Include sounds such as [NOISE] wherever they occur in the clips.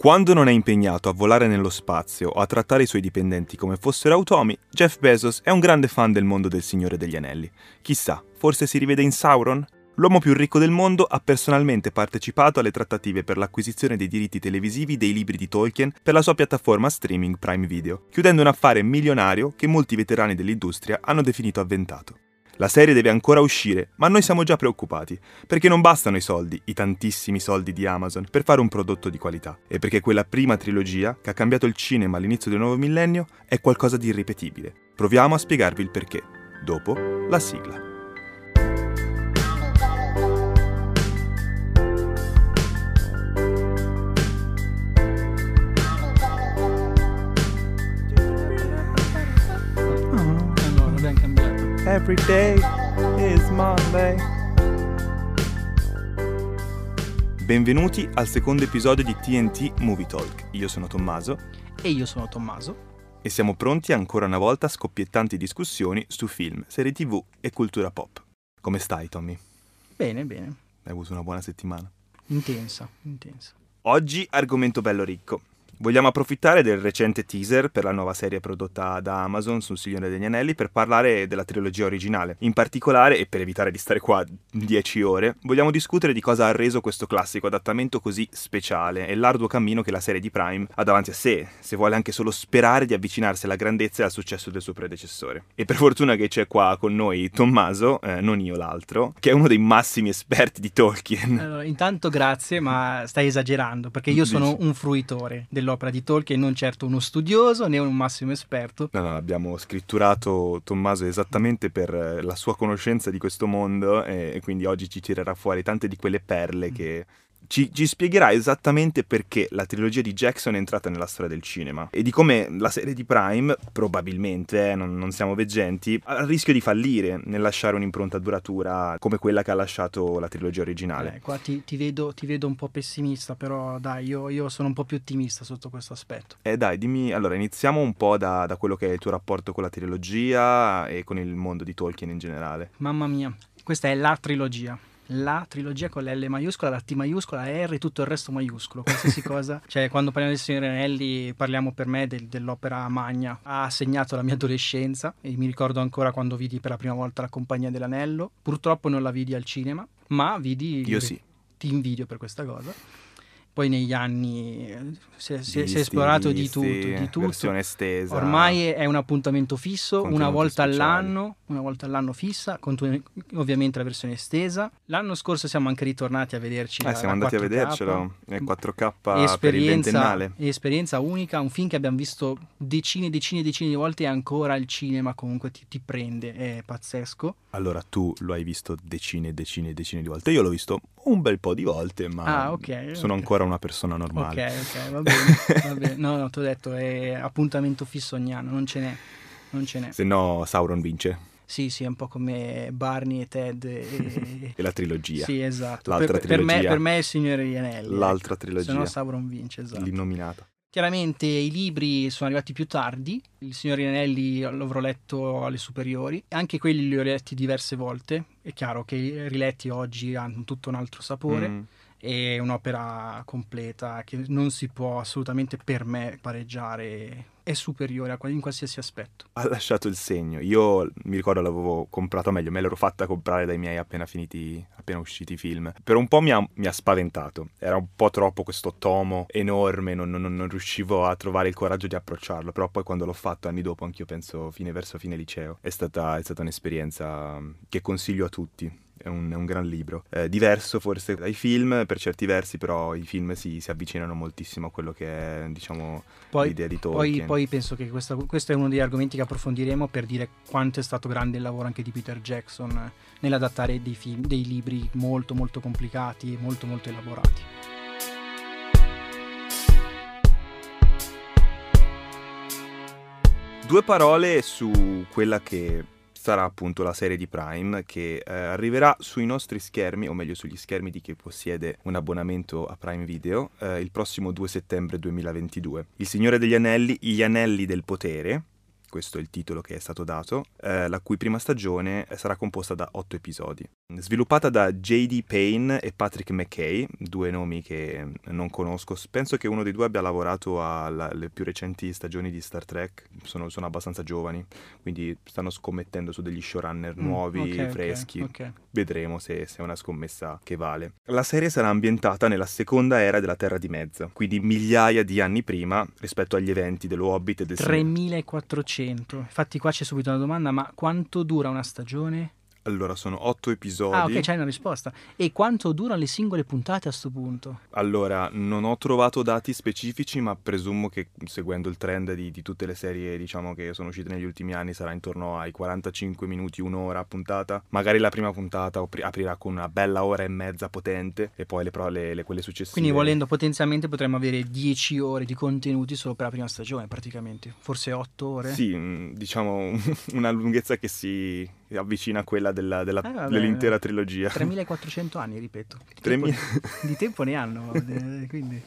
Quando non è impegnato a volare nello spazio o a trattare i suoi dipendenti come fossero automi, Jeff Bezos è un grande fan del mondo del Signore degli Anelli. Chissà, forse si rivede in Sauron? L'uomo più ricco del mondo ha personalmente partecipato alle trattative per l'acquisizione dei diritti televisivi dei libri di Tolkien per la sua piattaforma streaming Prime Video, chiudendo un affare milionario che molti veterani dell'industria hanno definito avventato. La serie deve ancora uscire, ma noi siamo già preoccupati, perché non bastano i soldi, i tantissimi soldi di Amazon, per fare un prodotto di qualità, e perché quella prima trilogia, che ha cambiato il cinema all'inizio del nuovo millennio, è qualcosa di irripetibile. Proviamo a spiegarvi il perché. Dopo la sigla. Every day is Monday. Benvenuti al secondo episodio di TNT Movie Talk. Io sono Tommaso E io sono Tommaso. e siamo pronti ancora una volta a scoppiettanti discussioni su film, serie tv e cultura pop. Come stai, Tommy? Bene, bene. Hai avuto una buona settimana? Intensa, intensa. Oggi argomento bello ricco. Vogliamo approfittare del recente teaser per la nuova serie prodotta da Amazon sul Signore degli Anelli per parlare della trilogia originale. In particolare, e per evitare di stare qua 10 ore, vogliamo discutere di cosa ha reso questo classico adattamento così speciale e l'arduo cammino che la serie di Prime ha davanti a sé, se vuole anche solo sperare di avvicinarsi alla grandezza e al successo del suo predecessore. E per fortuna che c'è qua con noi Tommaso, eh, non io l'altro, che è uno dei massimi esperti di Tolkien. Allora, intanto grazie, ma stai esagerando, perché io sono un fruitore dell'opera di Tolkien, non certo uno studioso né un massimo esperto. No, no, abbiamo scritturato Tommaso esattamente per eh, la sua conoscenza di questo mondo e e quindi oggi ci tirerà fuori tante di quelle perle che ci, ci spiegherà esattamente perché la trilogia di Jackson è entrata nella storia del cinema e di come la serie di Prime, probabilmente, eh, non, non siamo veggenti, ha il rischio di fallire nel lasciare un'impronta duratura come quella che ha lasciato la trilogia originale. Eh, qua ti, ti vedo, ti vedo un po' pessimista, però dai, io, io sono un po' più ottimista sotto questo aspetto. Eh dai, dimmi, allora iniziamo un po' da, da quello che è il tuo rapporto con la trilogia e con il mondo di Tolkien in generale. Mamma mia, questa è la trilogia. La trilogia con la L maiuscola, la T maiuscola, la R, tutto il resto maiuscolo, qualsiasi [LAUGHS] cosa. Cioè, quando parliamo del Signore Anelli, parliamo per me del- dell'opera magna. Ha segnato la mia adolescenza e mi ricordo ancora quando vidi per la prima volta La Compagnia dell'Anello. Purtroppo non la vidi al cinema, ma vidi... Io sì. Ti invidio per questa cosa. Poi negli anni eh, si è, si è- si è esplorato di tutto, di tutto. Versione estesa. Ormai è un appuntamento fisso, una volta speciali. all'anno, una volta all'anno fissa, con tu- ovviamente la versione estesa. L'anno scorso siamo anche ritornati a vederci. Eh, siamo andati a 4K. vedercelo. È 4K per il Esperienza, ventennale. esperienza unica, un film che abbiamo visto decine e decine e decine di volte e ancora il cinema comunque ti, ti prende, è pazzesco. Allora, tu lo hai visto decine e decine e decine di volte. Io l'ho visto un bel po' di volte, ma Ah, ok, sono ok. ancora una persona normale. Ok, ok, va bene, va bene. [LAUGHS] No, no, ti ho detto, è appuntamento fisso ogni anno, non ce n'è, non ce n'è. Se no, Sauron vince. Sì, sì, è un po' come Barney e Ted e, [LAUGHS] E la trilogia. Sì, esatto. L'altra per, per me, trilogia. per me è il Signore degli Anelli. L'altra ecco. trilogia. Se no Sauron vince, esatto. L'innominata. Chiaramente i libri sono arrivati più tardi. Il Signore degli Anelli l'avrò letto alle superiori. Anche quelli li ho letti diverse volte. È chiaro che i riletti oggi hanno tutto un altro sapore. Mm. È un'opera completa che non si può assolutamente per me pareggiare. È superiore a qual- in qualsiasi aspetto. Ha lasciato il segno. Io mi ricordo l'avevo comprato, meglio, me l'ero fatta comprare dai miei appena finiti, appena usciti i film. Per un po' mi ha, mi ha spaventato. Era un po' troppo questo tomo enorme, non, non- non riuscivo a trovare il coraggio di approcciarlo. Però poi quando l'ho fatto anni dopo, anch'io penso fine verso fine liceo, è stata, è stata un'esperienza che consiglio a tutti. È un, è un gran libro. Eh, diverso forse dai film per certi versi, però i film si, si avvicinano moltissimo a quello che è, diciamo, Poi, l'idea di poi, Tolkien. poi penso che questa- questo è uno degli argomenti che approfondiremo per dire quanto è stato grande il lavoro anche di Peter Jackson nell'adattare dei, film, dei libri molto molto complicati e molto molto elaborati. Due parole su quella che sarà appunto la serie di Prime che eh, arriverà sui nostri schermi, o meglio sugli schermi di chi possiede un abbonamento a Prime Video, eh, il prossimo 2 settembre 2022. Il Signore degli Anelli, Gli Anelli del Potere, questo è il titolo che è stato dato, eh, la cui prima stagione sarà composta da otto episodi. Sviluppata da J.D. Payne e Patrick McKay, due nomi che non conosco, penso che uno dei due abbia lavorato alle più recenti stagioni di Star Trek, sono, sono abbastanza giovani, quindi stanno scommettendo su degli showrunner mm, nuovi, mm, okay, freschi, okay, okay. vedremo se, se, è una scommessa che vale. La serie sarà ambientata nella seconda era della Terra di Mezzo, quindi migliaia di anni prima rispetto agli eventi dello Hobbit e del 3400, infatti qua c'è subito una domanda, ma quanto dura una stagione? Allora, sono otto episodi. Ah, ok, c'hai una risposta. E quanto durano le singole puntate a questo punto? Allora, non ho trovato dati specifici, ma presumo che seguendo il trend di, di tutte le serie, diciamo, che sono uscite negli ultimi anni, sarà intorno ai 45 minuti, un'ora a puntata. Magari la prima puntata aprirà con una bella ora e mezza potente, e poi le, le, le quelle successive. Quindi, volendo, potenzialmente potremmo avere 10 ore di contenuti solo per la prima stagione, praticamente. Forse 8 ore? Sì, mm, diciamo [LAUGHS] una lunghezza che si avvicina a quella della, della, eh, vabbè, dell'intera trilogia. 3400 anni, ripeto. [LAUGHS] Di, 3000... tempo, di tempo ne hanno, [LAUGHS] eh, quindi.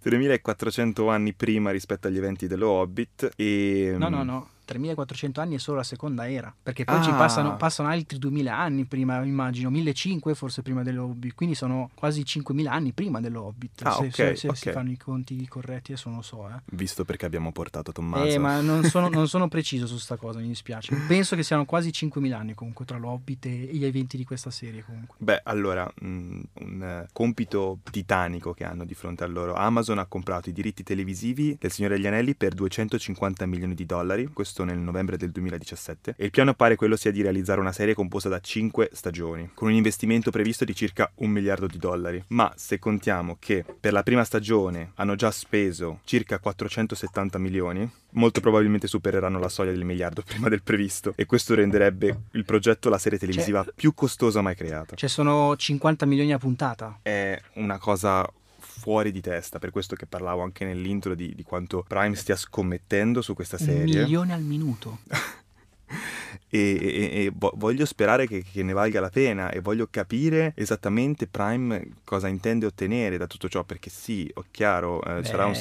3400 anni prima rispetto agli eventi dello Hobbit e... No, no, no. 3400 anni è solo la seconda era, perché poi ah. ci passano, passano, altri 2000 anni prima, immagino, 1500 forse prima dell'Hobbit, quindi sono quasi 5000 anni prima dell'Hobbit, ah, se, okay, se, se okay. si fanno i conti corretti, adesso non lo so. Eh. Visto perché abbiamo portato Tommaso. Eh, ma non sono, [LAUGHS] non sono preciso su sta cosa, mi dispiace. Penso che siano quasi 5000 anni comunque tra l'Hobbit e gli eventi di questa serie comunque. Beh, allora, mh, un uh, compito titanico che hanno di fronte a loro. Amazon ha comprato i diritti televisivi del Signore degli Anelli per 250 milioni di dollari, questo questo nel novembre del 2017, e il piano pare quello sia di realizzare una serie composta da 5 stagioni, con un investimento previsto di circa un miliardo di dollari. Ma se contiamo che per la prima stagione hanno già speso circa 470 milioni, molto probabilmente supereranno la soglia del miliardo [LAUGHS] prima del previsto e questo renderebbe il progetto la serie televisiva cioè, più costosa mai creata. Cioè sono 50 milioni a puntata. È una cosa fuori di testa, per questo che parlavo anche nell'intro di, di quanto Prime stia scommettendo su questa serie. Un milione al minuto. [LAUGHS] e, e, e, voglio sperare che, che, ne valga la pena e voglio capire esattamente Prime cosa intende ottenere da tutto ciò perché sì, ho chiaro, eh, Beh, sarà un...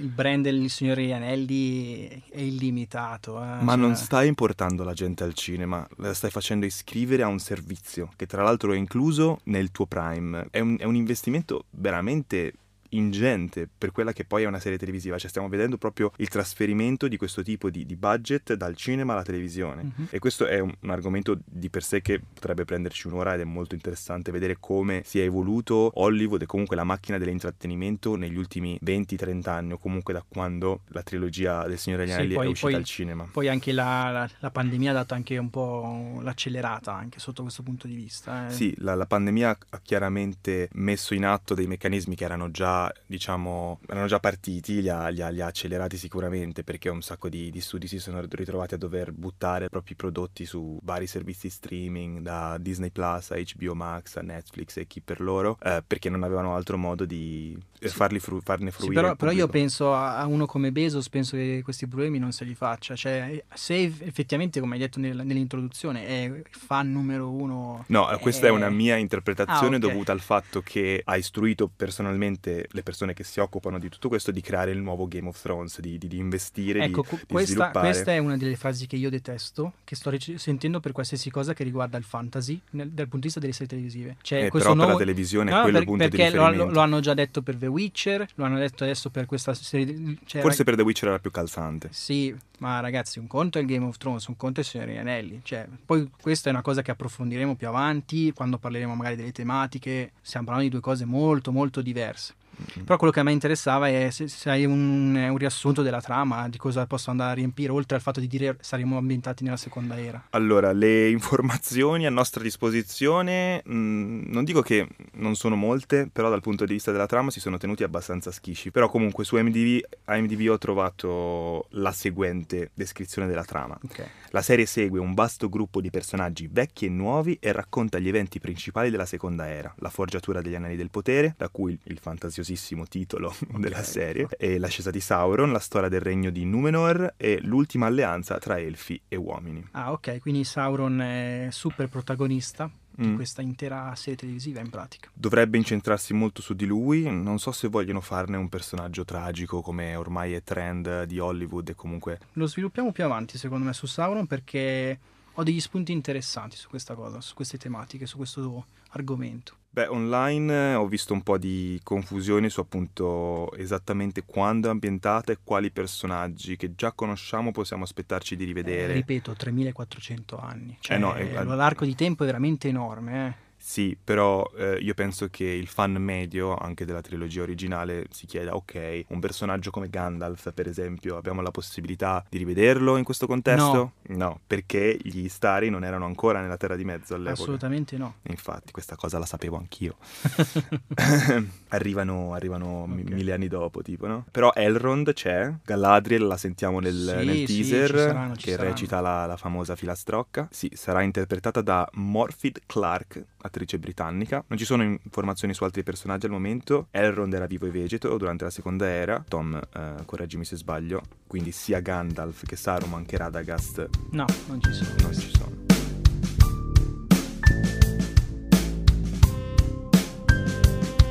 il brand del Signore Anelli è illimitato. Eh, Ma cioè... non stai importando la gente al cinema, la stai facendo iscrivere a un servizio che tra l'altro è incluso nel tuo Prime. È un, è un investimento veramente ingente per quella che poi è una serie televisiva, cioè stiamo vedendo proprio il trasferimento di questo tipo di, di budget dal cinema alla televisione uh-huh. e questo è un, un, argomento di per sé che potrebbe prenderci un'ora ed è molto interessante vedere come si è evoluto Hollywood e comunque la macchina dell'intrattenimento negli ultimi 20-30 anni o comunque da quando la trilogia del Signore degli Anelli sì, è uscita poi, al cinema. Poi anche la, la, la, pandemia ha dato anche un po' l'accelerata anche sotto questo punto di vista. Eh. Sì, la, la pandemia ha chiaramente messo in atto dei meccanismi che erano già diciamo, erano già partiti, li ha, li ha, li ha accelerati sicuramente perché un sacco di, di, studi si sono ritrovati a dover buttare i propri prodotti su vari servizi streaming, da Disney Plus a HBO Max a Netflix e chi per loro, eh, perché non avevano altro modo di sì. farli fru- farne fruire. Sì, però, però, io penso a uno come Bezos, penso che questi problemi non se li faccia. Cioè, se effettivamente, come hai detto nel, nell'introduzione, è fan numero uno. No, è... questa è una mia interpretazione ah, okay. dovuta al fatto che ha istruito personalmente le persone che si occupano di tutto questo di creare il nuovo Game of Thrones, di, di, di investire, ecco, di, questa, di. Questa è una delle frasi che io detesto, che sto rec- sentendo per qualsiasi cosa che riguarda il fantasy nel, dal punto di vista delle serie televisive. Cioè, eh, però nuovo... per la televisione no, è quello per, punto perché di riferimento. Lo, lo, hanno già detto per The Witcher, lo hanno detto adesso per questa serie... Cioè, Forse per The Witcher era più calzante. Sì, ma ragazzi, un conto è il Game of Thrones, un conto è il Signore Anelli. Cioè, poi questa è una cosa che approfondiremo più avanti, quando parleremo magari delle tematiche. Stiamo parlando di due cose molto, molto diverse. Mm-hmm. Però quello che a me interessava è se, se hai un, un, riassunto della trama, di cosa posso andare a riempire, oltre al fatto di dire saremo ambientati nella seconda era. Allora, le informazioni a nostra disposizione, mh, mm, non dico che non sono molte, però dal punto di vista della trama si sono tenuti abbastanza schisci. Però comunque su IMDb, IMDb ho trovato la seguente descrizione della trama. Okay. La serie segue un vasto gruppo di personaggi vecchi e nuovi e racconta gli eventi principali della seconda era, la forgiatura degli anelli del potere, da cui il fantasiosissimo titolo [LAUGHS] okay. della serie, e l'ascesa di Sauron, la storia del regno di Numenor e l'ultima alleanza tra elfi e uomini. Ah, ok, quindi Sauron è super protagonista di mm. questa intera serie televisiva in pratica. Dovrebbe incentrarsi molto su di lui, non so se vogliono farne un personaggio tragico come ormai è trend di Hollywood e comunque... Lo sviluppiamo più avanti secondo me su Sauron perché ho degli spunti interessanti su questa cosa, su queste tematiche, su questo argomento. Beh, online ho visto un po' di confusione su appunto esattamente quando è ambientata e quali personaggi che già conosciamo possiamo aspettarci di rivedere. Eh, ripeto, 3400 anni. Cioè, eh no, è, l'arco di tempo è veramente enorme. Eh. Sì, però eh, io penso che il fan medio, anche della trilogia originale, si chieda, ok, un personaggio come Gandalf, per esempio, abbiamo la possibilità di rivederlo in questo contesto? No, no perché gli Stari non erano ancora nella Terra di Mezzo all'epoca. Assolutamente no. Infatti, questa cosa la sapevo anch'io. [LAUGHS] [LAUGHS] arrivano, arrivano okay. mille anni dopo, tipo, no? Però Elrond c'è, Galadriel la sentiamo nel, sì, nel teaser, sì, saranno, che saranno. recita la, la famosa filastrocca. Sì, sarà interpretata da Morfydd Clark, attrice britannica. Non ci sono informazioni su altri personaggi al momento. Elrond era vivo e vegeto durante la seconda era. Tom, eh, correggimi se sbaglio. Quindi sia Gandalf che Saruman che Radagast. No, non ci sono. Non ci sono.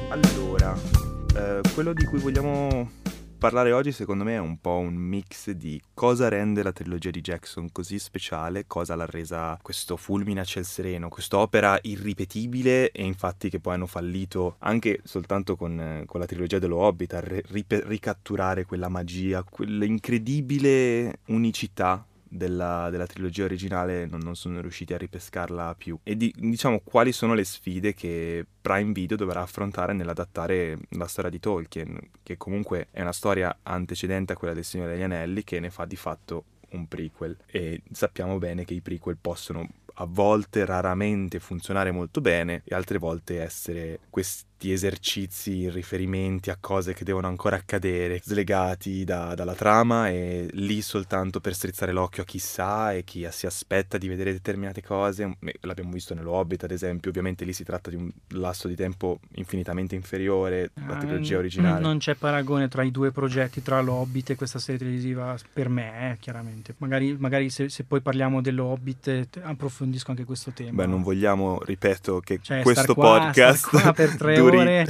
Allora, eh, quello di cui vogliamo parlare oggi secondo me è un po' un mix di cosa rende la trilogia di Jackson così speciale, cosa l'ha resa questo fulmine a ciel sereno, quest'opera irripetibile e infatti che poi hanno fallito anche soltanto con, con la trilogia dello Hobbit a ri- ricatturare quella magia, quell'incredibile unicità della, della, trilogia originale non, non, sono riusciti a ripescarla più. E di, diciamo quali sono le sfide che Prime Video dovrà affrontare nell'adattare la storia di Tolkien, che comunque è una storia antecedente a quella del Signore degli Anelli, che ne fa di fatto un prequel. E sappiamo bene che i prequel possono a volte, raramente funzionare molto bene e altre volte essere questi esercizi, riferimenti a cose che devono ancora accadere, slegati da, dalla trama e lì soltanto per strizzare l'occhio a chi sa e chi si aspetta di vedere determinate cose. L'abbiamo visto nello Hobbit, ad esempio, ovviamente lì si tratta di un lasso di tempo infinitamente inferiore alla ah, trilogia originale. Non c'è paragone tra i due progetti, tra l'Hobbit e questa serie televisiva, per me, eh, chiaramente. Magari, magari se, se, poi parliamo dello Hobbit approfondiamo approfondisco anche questo tema. Beh, non vogliamo, ripeto, che cioè, questo qua, podcast qua per [LAUGHS] tre duri... ore.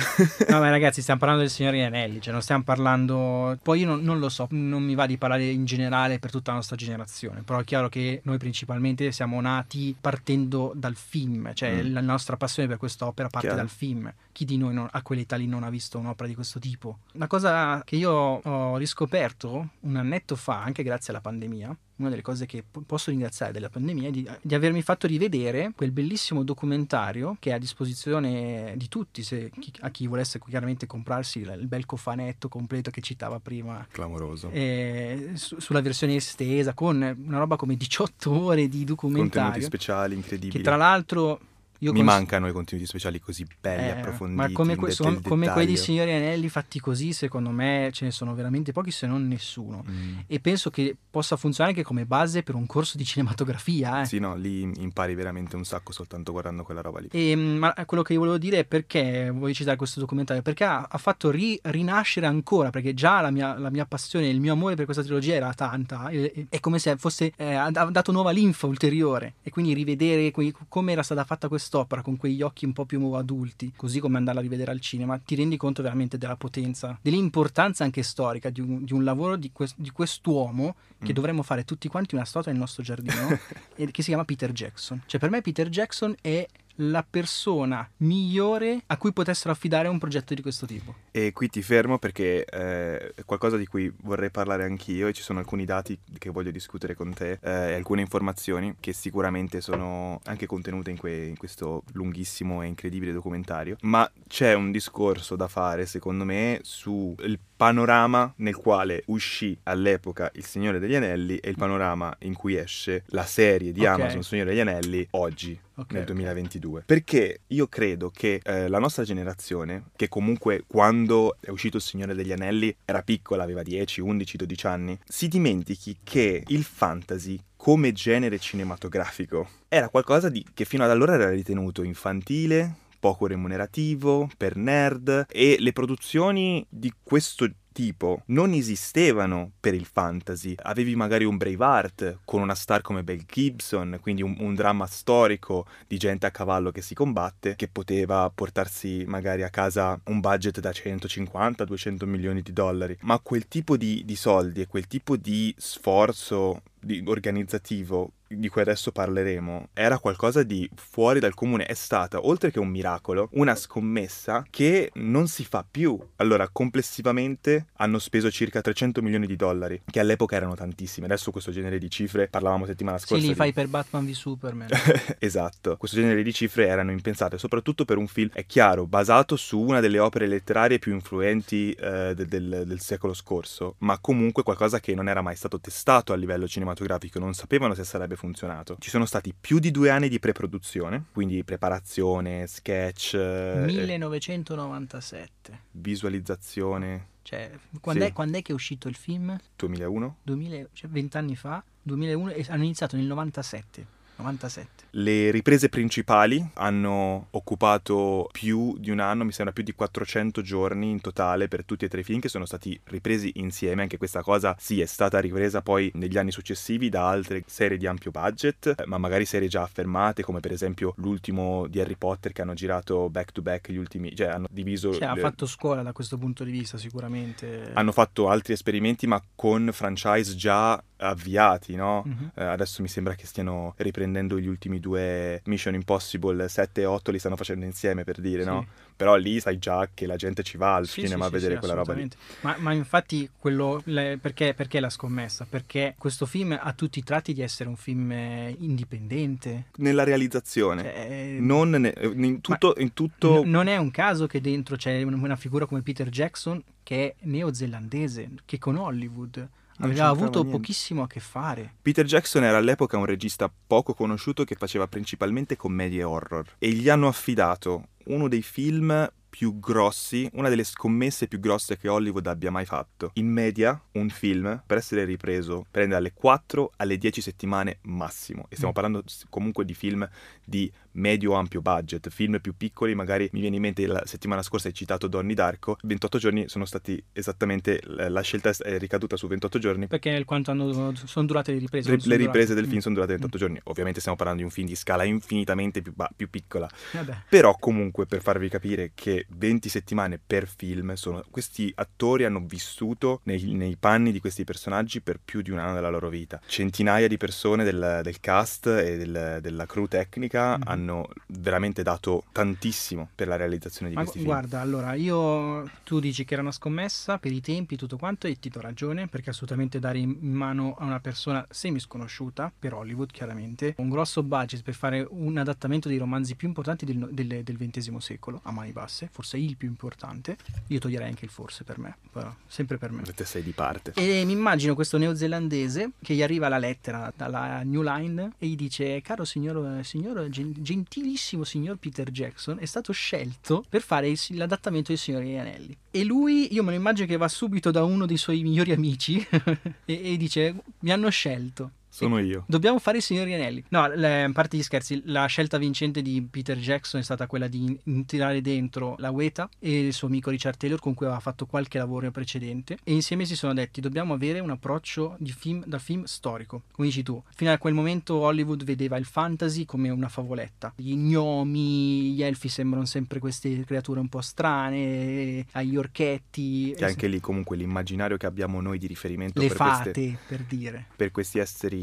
No, ma ragazzi, stiamo parlando del Signore Anelli, cioè non stiamo parlando... Poi io non, non, lo so, non mi va di parlare in generale per tutta la nostra generazione, però è chiaro che noi principalmente siamo nati partendo dal film, cioè mm. la nostra passione per quest'opera parte chiaro. dal film. Chi di noi non, a quell'età lì non ha visto un'opera di questo tipo? Una cosa che io ho riscoperto un annetto fa, anche grazie alla pandemia, una delle cose che posso ringraziare della pandemia è di, di, avermi fatto rivedere quel bellissimo documentario che è a disposizione di tutti, se, chi, a chi volesse chiaramente comprarsi il, bel cofanetto completo che citava prima. Clamoroso. Eh, su, sulla versione estesa, con una roba come 18 ore di documentario. Contenuti speciali, incredibili. Che tra l'altro io Mi cons- mancano i contenuti speciali così belli, eh, approfonditi. Ma come, que- so, come quelli di Signori Anelli fatti così, secondo me ce ne sono veramente pochi, se non nessuno. Mm. E penso che possa funzionare anche come base per un corso di cinematografia. Eh. Sì, no, lì impari veramente un sacco soltanto guardando quella roba lì. E, mm, ma quello che io volevo dire è perché voglio citare questo documentario? Perché ha, ha fatto ri- rinascere ancora, perché già la mia, la mia, passione, il mio amore per questa trilogia era tanta. è come se fosse eh, dato nuova linfa ulteriore. E quindi rivedere come era stata fatta quest'opera con quegli occhi un po' più adulti, così come andarla a rivedere al cinema, ti rendi conto veramente della potenza, dell'importanza anche storica di un, di un lavoro di, quest, di, quest'uomo che mm. dovremmo fare tutti quanti una statua nel nostro giardino, [LAUGHS] e, che si chiama Peter Jackson. Cioè per me Peter Jackson è la persona migliore a cui potessero affidare un progetto di questo tipo. E qui ti fermo perché eh, è qualcosa di cui vorrei parlare anch'io e ci sono alcuni dati che voglio discutere con te eh, e alcune informazioni che sicuramente sono anche contenute in, que- in questo lunghissimo e incredibile documentario. Ma c'è un discorso da fare, secondo me, sul panorama nel quale uscì all'epoca Il Signore degli Anelli e il panorama in cui esce la serie di okay. Amazon Signore degli Anelli oggi okay, nel 2022. Okay. Perché io credo che eh, la nostra generazione, che comunque quando è uscito Il Signore degli Anelli era piccola, aveva 10, 11, 12 anni, si dimentichi che il fantasy come genere cinematografico era qualcosa di, che fino ad allora era ritenuto infantile, poco remunerativo, per nerd e le produzioni di questo tipo non esistevano per il fantasy. Avevi magari un Braveheart con una star come Belle Gibson, quindi un, un dramma storico di gente a cavallo che si combatte, che poteva portarsi magari a casa un budget da 150-200 milioni di dollari. Ma quel tipo di, di soldi e quel tipo di sforzo di, organizzativo di cui adesso parleremo era qualcosa di fuori dal comune, è stata, oltre che un miracolo, una scommessa che non si fa più. Allora, complessivamente hanno speso circa 300 milioni di dollari, che all'epoca erano tantissime. Adesso questo genere di cifre, parlavamo settimana scorsa. Sì, li di... fai per Batman v Superman. [LAUGHS] esatto, questo genere di cifre erano impensate, soprattutto per un film, è chiaro, basato su una delle opere letterarie più influenti eh, del, del, del secolo scorso, ma comunque qualcosa che non era mai stato testato a livello cinematografico, non sapevano se sarebbe funzionato. Ci sono stati più di due anni di preproduzione, quindi preparazione, sketch, 1997. visualizzazione. Cioè, quando, Sì. è, quando è che è uscito il film? 2001. 2000, cioè 20 anni fa, 2001, e hanno iniziato nel 97. 97. Le riprese principali hanno occupato più di un anno, mi sembra più di 400 giorni in totale per tutti e tre i film che sono stati ripresi insieme. Anche questa cosa sì è stata ripresa poi negli anni successivi da altre serie di ampio budget, eh, ma magari serie già affermate come per esempio l'ultimo di Harry Potter che hanno girato back to back gli ultimi, cioè hanno diviso... Cioè, ha le- fatto scuola da questo punto di vista, sicuramente. hanno fatto altri esperimenti ma con franchise già avviati, no? Mhm. Eh, adesso mi sembra che stiano riprendendo gli ultimi due Mission Impossible 7 e 8 li stanno facendo insieme per dire, no? Sì. Però lì sai già che la gente ci va al Sì, cinema sì, a vedere quella roba lì. Ma, ma infatti, quello, le- perché, perché la scommessa? Perché questo film ha tutti i tratti di essere un film eh, indipendente. Nella realizzazione, Cioè, non ne- in tutto, in tutto n- non è un caso che dentro c'è un- una figura come Peter Jackson che è neozelandese, che con Hollywood aveva avuto niente. pochissimo a che fare. Peter Jackson era all'epoca un regista poco conosciuto che faceva principalmente commedie horror e gli hanno affidato uno dei film più grossi, una delle scommesse più grosse che Hollywood abbia mai fatto. In media, un film, per essere ripreso, prende dalle 4 alle 10 settimane massimo. E stiamo Mm. parlando comunque di film di medio-ampio budget. Film più piccoli, magari mi viene in mente la settimana scorsa hai citato Donnie Darko. 28 giorni sono stati esattamente, la scelta è ricaduta su 28 giorni. Perché nel quanto hanno, sono durate le riprese? Le, le riprese durate. del film Mm. sono durate 28 giorni. Ovviamente stiamo parlando di un film di scala infinitamente più, ba- più piccola. Vabbè. Però comunque per farvi capire che 20 settimane per film sono... Questi attori hanno vissuto nei, nei panni di questi personaggi per più di un anno della loro vita. Centinaia di persone del, del cast e del- della crew tecnica Mhm. hanno veramente dato tantissimo per la realizzazione di Ma questi gu- film. guarda, allora io tu dici che era una scommessa per i tempi, tutto quanto, e ti do ragione, perché assolutamente dare in in mano a una persona semi sconosciuta, per Hollywood chiaramente, un grosso budget per fare un adattamento dei romanzi più importanti del, del- del XX secolo, a mani basse, forse il più importante, io toglierei anche il forse per me, però sempre per me. Te sei di parte. E mi immagino questo neozelandese che gli arriva la lettera dalla New Line e gli dice: Caro signor, signor gen- gentilissimo signor Peter Jackson, è stato scelto per fare il- l'adattamento del Signore degli Anelli. E lui, io me lo immagino che va subito da uno dei suoi migliori amici [LAUGHS] e, e dice: Mi hanno scelto. Sono io. Dobbiamo fare il Signore degli Anelli. No, le- a parte gli scherzi, la scelta vincente di Peter Jackson è stata quella di in- in tirare dentro la Weta e il suo amico Richard Taylor con cui aveva fatto qualche lavoro precedente e insieme si sono detti dobbiamo avere un approccio di film, da film storico. Come dici tu, fino a quel momento Hollywood vedeva il fantasy come una favoletta. Gli gnomi, gli elfi sembrano sempre queste creature un po' strane, agli orchetti, Che anche lì comunque l'immaginario che abbiamo noi di riferimento le per fate, queste per dire. per questi esseri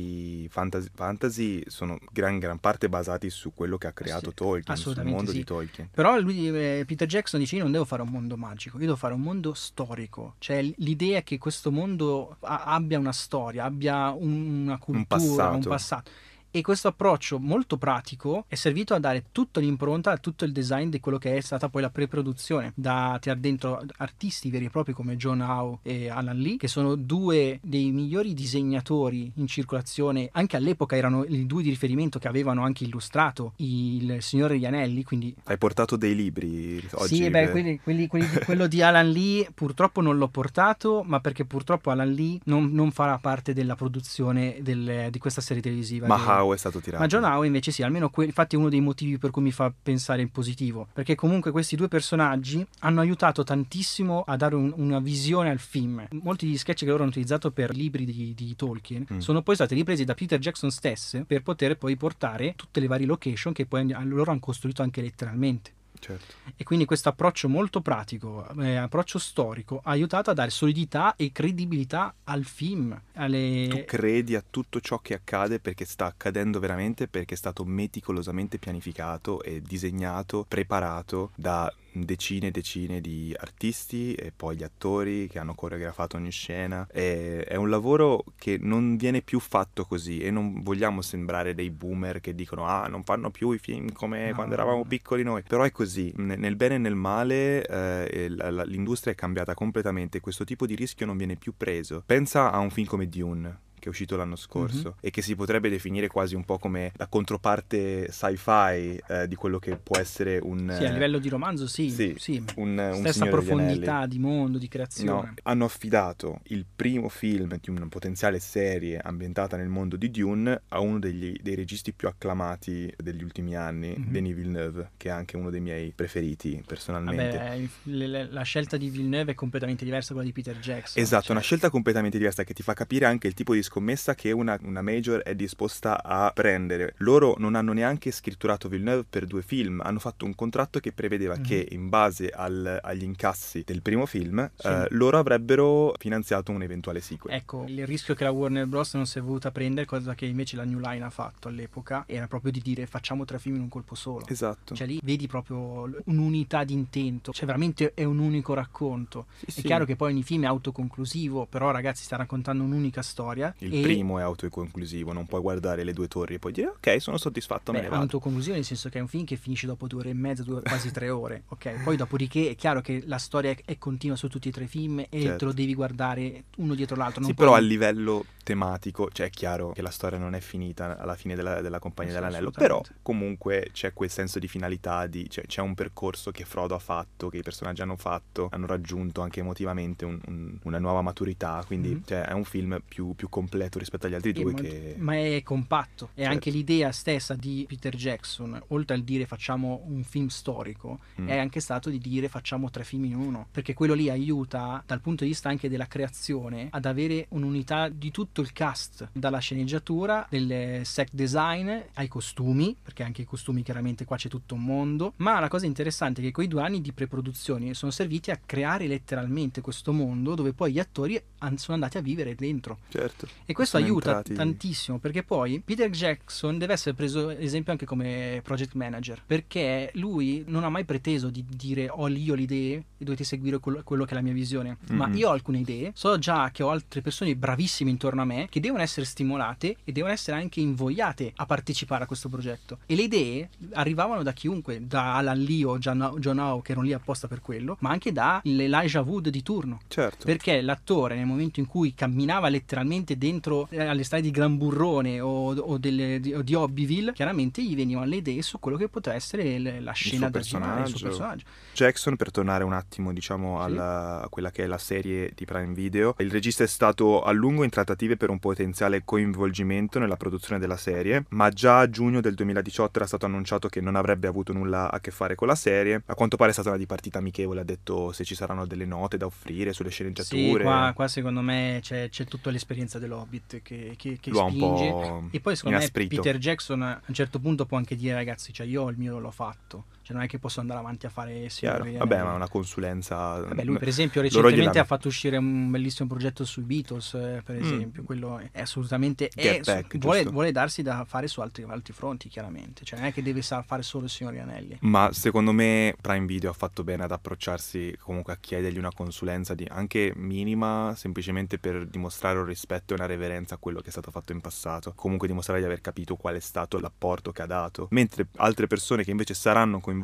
fantasy, fantasy sono gran gran parte basati su quello che ha creato Sì, Tolkien, sul mondo sì. di Tolkien. Però lui, eh, Peter Jackson dice: Io non devo fare un mondo magico, io devo fare un mondo storico. Cioè, l'idea che questo mondo a- abbia una storia, abbia un- una cultura, passato. un passato. E questo approccio molto pratico è servito a dare tutta l'impronta, tutto il design di quello che è stata poi la pre-produzione, da tirare dentro artisti veri e propri come John Howe e Alan Lee, che sono due dei migliori disegnatori in circolazione, anche all'epoca erano i due di riferimento che avevano anche illustrato Il Signore degli Anelli, quindi Hai portato dei libri oggi? sì, beh, eh, quelli- quelli- quelli quello di Alan Lee purtroppo non l'ho portato, ma perché purtroppo Alan Lee non, non farà parte della produzione del- di questa serie televisiva. Ma del- Howe è stato tirato. Ma John Howe invece sì, almeno que- infatti è uno dei motivi per cui mi fa pensare in positivo, perché comunque questi due personaggi hanno aiutato tantissimo a dare un- una visione al film. Molti degli sketch che loro hanno utilizzato per libri di, di Tolkien Mm. sono poi stati ripresi da Peter Jackson stesso per poter poi portare tutte le varie location che poi loro hanno costruito anche letteralmente. Certo. E quindi questo approccio molto pratico, eh, approccio storico, ha aiutato a dare solidità e credibilità al film. Alle... Tu credi a tutto ciò che accade perché sta accadendo veramente, perché è stato meticolosamente pianificato e disegnato, preparato da decine e decine di artisti e poi gli attori che hanno coreografato ogni scena. E- è un lavoro che non viene più fatto così e non vogliamo sembrare dei boomer che dicono ah non fanno più i film come No. quando eravamo piccoli noi. Però è così, ne- nel bene e nel male eh, l'industria è cambiata completamente, questo tipo di rischio non viene più preso. Pensa a un film come Dune che è uscito l'anno scorso e che si potrebbe definire quasi un po' come la controparte sci-fi eh, di quello che può essere un, Sì, a eh, livello di romanzo sì, sì, sì. un, un Stessa profondità di mondo, di No, creazione. hanno affidato il primo film di una potenziale serie ambientata nel mondo di Dune a uno degli- dei registi più acclamati degli ultimi anni, Mhm. Denis Villeneuve, che è anche uno dei miei preferiti personalmente. Vabbè, le- la scelta di Villeneuve è completamente diversa da quella di Peter Jackson. Esatto, cioè- una scelta completamente diversa che ti fa capire anche il tipo di scommessa che una, una major è disposta a prendere. Loro non hanno neanche scritturato Villeneuve per due film, hanno fatto un contratto che prevedeva Mhm. che in base al- agli incassi del primo film Sì. eh, loro avrebbero finanziato un eventuale sequel. Ecco, il rischio che la Warner Bros. non si è voluta prendere, cosa che invece la New Line ha fatto all'epoca, era proprio di dire facciamo tre film in un colpo solo. Esatto. Cioè lì vedi proprio un'unità di intento, cioè veramente è un unico racconto. Sì, È sì. chiaro che poi ogni film è autoconclusivo, però ragazzi sta raccontando un'unica storia. Il e... primo è autoconclusivo, non puoi guardare le due torri e poi dire ok, sono soddisfatto, me Beh, ne vado. autoconclusivo nel senso che è un film che finisce dopo due ore e mezza, due- quasi tre ore, [LAUGHS] ok? Poi dopodiché è chiaro che la storia è, è continua su tutti e tre i film e Certo. te lo devi guardare uno dietro l'altro. non Sì, puoi- però a livello tematico, cioè è chiaro che la storia non è finita alla fine della, della Compagnia Sì, dell'Anello, però comunque c'è quel senso di finalità, di, cioè, c'è un percorso che Frodo ha fatto, che i personaggi hanno fatto, hanno raggiunto anche emotivamente un- un- una nuova maturità, quindi Mhm. cioè, è un film più, più completo rispetto agli altri due ma, che... ma è compatto e Certo. anche l'idea stessa di Peter Jackson, oltre al dire facciamo un film storico, Mm. è anche stato di dire facciamo tre film in uno, perché quello lì aiuta dal punto di vista anche della creazione ad avere un'unità di tutto il cast, dalla sceneggiatura, del set design ai costumi, perché anche i costumi chiaramente qua c'è tutto un mondo, ma la cosa interessante è che quei due anni di preproduzione sono serviti a creare letteralmente questo mondo dove poi gli attori sono andati a vivere dentro. Certo. E questo Sono aiuta entrati- tantissimo perché poi Peter Jackson deve essere preso ad esempio anche come project manager perché lui non ha mai preteso di dire ho io le idee e dovete seguire quello, quello che è la mia visione ma Mhm. io ho alcune idee so già che ho altre persone bravissime intorno a me che devono essere stimolate e devono essere anche invogliate a partecipare a questo progetto e le idee arrivavano da chiunque da Alan Lee o John, John Howe che erano lì apposta per quello ma anche da Elijah Wood di turno Certo. perché l'attore nel momento in cui camminava letteralmente dentro eh, alle strade di Gran Burrone o, o delle- di, o di Hobbyville, chiaramente gli venivano le idee su quello che poteva essere la scena girare, il suo personaggio. personaggio. Jackson, per tornare un attimo, diciamo, Sì. alla- a quella che è la serie di Prime Video, il regista è stato a lungo in trattative per un potenziale coinvolgimento nella produzione della serie, ma già a giugno del 2018 era stato annunciato che non avrebbe avuto nulla a che fare con la serie. A quanto pare è stata una dipartita amichevole, ha detto se ci saranno delle note da offrire sulle Sì, sceneggiature. qua, qua secondo me c'è, c'è tutta l'esperienza dell'Hobbit che, che, che spinge. E poi secondo me inasprito. Peter Jackson a un certo punto può anche dire ragazzi, cioè io il mio l'ho fatto, cioè non è che posso andare avanti a fare degli Vabbè, ma una consulenza. Vabbè, lui per esempio recentemente ha fatto uscire un bellissimo progetto sui Beatles, eh, per Mm. esempio, quello è assolutamente... È- Back, vuole, vuole darsi da fare su altri, altri fronti, chiaramente, cioè non è che deve fare solo il Signore degli Anelli. Ma secondo me Prime Video ha fatto bene ad approcciarsi comunque a chiedergli una consulenza di- anche minima, semplicemente per dimostrare un rispetto e una reverenza a quello che è stato fatto in passato. Comunque dimostrare di aver capito qual è stato l'apporto che ha dato. Mentre altre persone che invece saranno coinvolte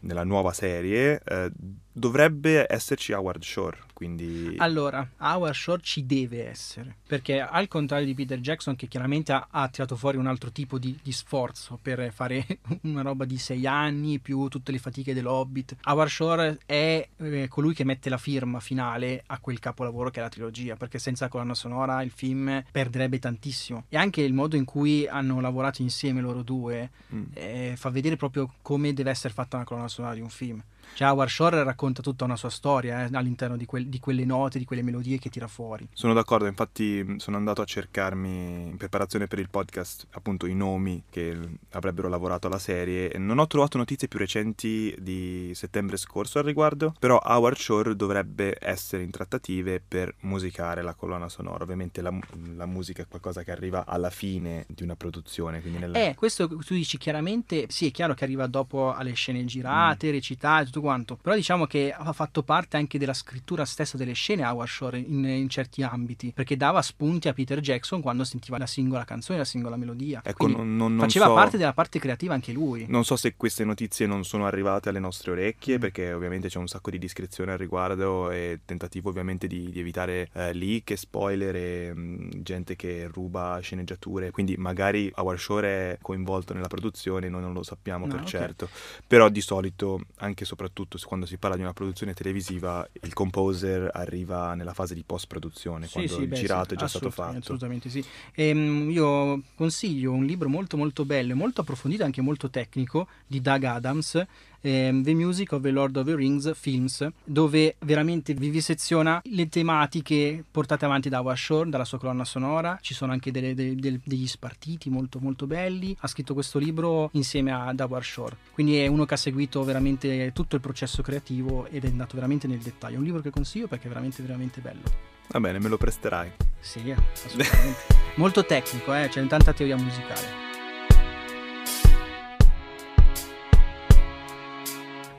nella nuova serie eh, dovrebbe esserci Howard Shore, quindi... Allora, Howard Shore ci deve essere, perché al contrario di Peter Jackson, che chiaramente ha, ha tirato fuori un altro tipo di, di, sforzo per fare [LAUGHS] una roba di sei anni, più tutte le fatiche dell'Hobbit, Howard Shore è eh, colui che mette la firma finale a quel capolavoro che è la trilogia, perché senza colonna sonora il film perderebbe tantissimo. E anche il modo in cui hanno lavorato insieme loro due mm. eh, fa vedere proprio come deve essere fatta una colonna sonora di un film. Cioè Howard Shore racconta tutta una sua storia eh, all'interno di, quel, di, quelle note, di quelle melodie che tira fuori. Sono d'accordo, infatti sono andato a cercarmi in preparazione per il podcast appunto i nomi che avrebbero lavorato alla serie e non ho trovato notizie più recenti di settembre scorso al riguardo, però Howard Shore dovrebbe essere in trattative per musicare la colonna sonora. Ovviamente la, la musica è qualcosa che arriva alla fine di una produzione. Nella... Eh, questo tu dici chiaramente, sì è chiaro che arriva dopo alle scene girate, mm. recitate, tutto quanto. Però diciamo che ha fatto parte anche della scrittura stessa delle scene Howard Shore in, in certi ambiti, perché dava spunti a Peter Jackson quando sentiva la singola canzone, la singola melodia. Ecco, non, non, faceva so, parte della parte creativa anche lui. Non so se queste notizie non sono arrivate alle nostre orecchie, mm. perché ovviamente c'è un sacco di discrezione al riguardo e tentativo ovviamente di, di evitare eh, leak, spoiler e mh, mm, gente che ruba sceneggiature. Quindi magari Howard Shore è coinvolto nella produzione, noi non lo sappiamo no, per okay. certo. Però di solito, anche soprattutto soprattutto quando si parla di una produzione televisiva, il composer arriva nella fase di post-produzione, sì, quando sì, il beh, girato sì, è già stato fatto. Assolutamente sì. E, ehm, io consiglio un libro molto molto bello e molto approfondito, anche molto tecnico, di Doug Adams, eh, The Music of the Lord of the Rings Films, dove veramente vi viseziona le tematiche portate avanti da Washorn, dalla sua colonna sonora. Ci sono anche delle, delle, degli spartiti molto molto belli. Ha scritto questo libro insieme a Dawar Shore. Quindi è uno che ha seguito veramente tutto il processo creativo ed è andato veramente nel dettaglio. È un libro che consiglio perché è veramente veramente bello. Va bene, me lo presterai. Sì, assolutamente. [LAUGHS] Molto tecnico, eh? c'è tanta teoria musicale.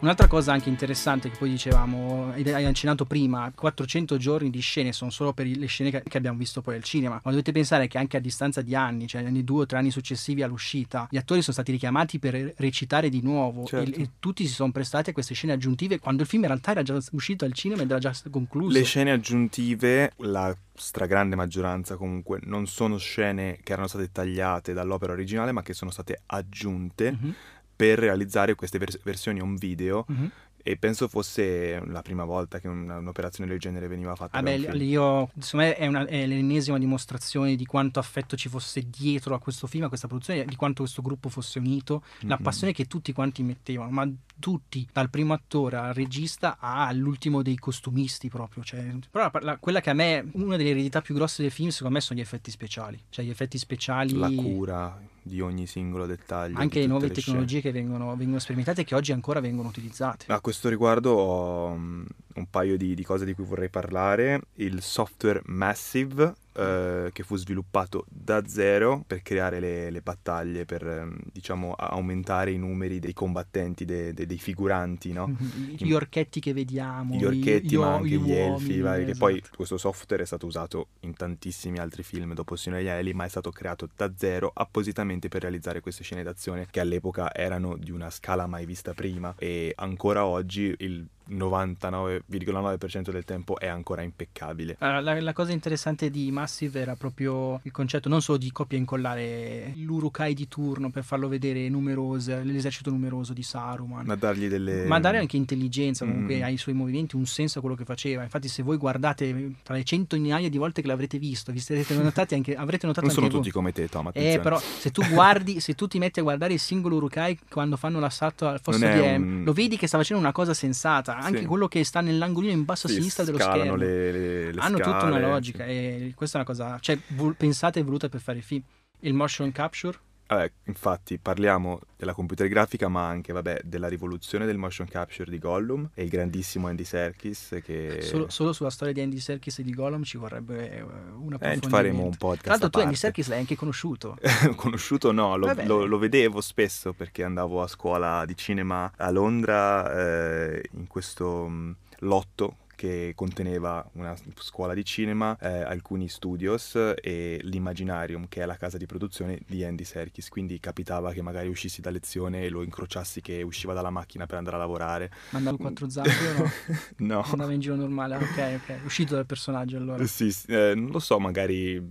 Un'altra cosa anche interessante che poi dicevamo, hai accennato prima, 400 giorni di scene sono solo per le scene che abbiamo visto poi al cinema, ma dovete pensare che anche a distanza di anni, cioè nei due o tre anni successivi all'uscita, gli attori sono stati richiamati per recitare di nuovo certo. e, e, tutti si sono prestati a queste scene aggiuntive quando il film in realtà era già uscito al cinema ed era già concluso. Le scene aggiuntive, la stragrande maggioranza comunque, non sono scene che erano state tagliate dall'opera originale, ma che sono state aggiunte. Mm-hmm per realizzare queste vers- versioni on video mm-hmm e penso fosse la prima volta che un'operazione del genere veniva fatta. Ah beh, io, secondo me è, una, è, l'ennesima dimostrazione di quanto affetto ci fosse dietro a questo film, a questa produzione, di quanto questo gruppo fosse unito, mm-hmm. la passione che tutti quanti mettevano, ma tutti, dal primo attore al regista all'ultimo dei costumisti proprio. Cioè, però la, la, quella che a me, una delle eredità più grosse del film, secondo me sono gli effetti speciali. Cioè gli effetti speciali... La cura di ogni singolo dettaglio. Anche le nuove le tecnologie scene. che vengono, vengono, sperimentate e che oggi ancora vengono utilizzate. A questo riguardo ho um, un paio di, di cose di cui vorrei parlare. Il software Massive eh, che fu sviluppato da zero per creare le, le battaglie, per ehm, diciamo aumentare i numeri dei combattenti, de, de, dei figuranti, no? [LAUGHS] Gli orchetti che vediamo, gli orchetti, gli, ma anche gli, gli elfi, vari, esatto. che poi questo software è stato usato in tantissimi altri film dopo il Signore degli Anelli, ma è stato creato da zero appositamente per realizzare queste scene d'azione che all'epoca erano di una scala mai vista prima e ancora oggi il 99,9% del tempo è ancora impeccabile. Allora, la, la, cosa interessante di Massive era proprio il concetto non solo di copia e incollare l'Urukai di turno per farlo vedere numeroso, l'esercito numeroso di Saruman, ma dargli delle... ma dare anche intelligenza comunque mm. ai suoi movimenti, un senso a quello che faceva. Infatti se voi guardate tra le centinaia di volte che l'avrete visto, vi siete [LAUGHS] notati anche, avrete notato non anche sono tutti come te Tom, eh, però se tu guardi, se tu ti metti a guardare il singolo Urukai quando fanno l'assalto al fosso di un... lo vedi che sta facendo una cosa sensata anche sì. quello che sta nell'angolino in basso a sì, sinistra dello schermo. Le, le, le Hanno scale, tutta una logica sì. e questa è una cosa, cioè, pensata e voluta per fare il film. Il motion capture Vabbè, infatti parliamo della computer grafica, ma anche vabbè, della rivoluzione del motion capture di Gollum e il grandissimo Andy Serkis. Che... Solo, solo sulla storia di Andy Serkis e di Gollum ci vorrebbe eh, una eh, faremo un podcast. Tra l'altro, tu Andy Serkis l'hai anche conosciuto. [LAUGHS] conosciuto no, lo, lo, lo, vedevo spesso perché andavo a scuola di cinema a Londra eh, in questo mm, lotto che conteneva una scuola di cinema, eh, alcuni studios e l'Imaginarium, che è la casa di produzione di Andy Serkis. Quindi capitava che magari uscissi da lezione e lo incrociassi che usciva dalla macchina per andare a lavorare. Ma andava quattro zampe o no? [LAUGHS] no. Andava in giro normale, ok, ok. Uscito dal personaggio allora. Sì, sì eh, non lo so, magari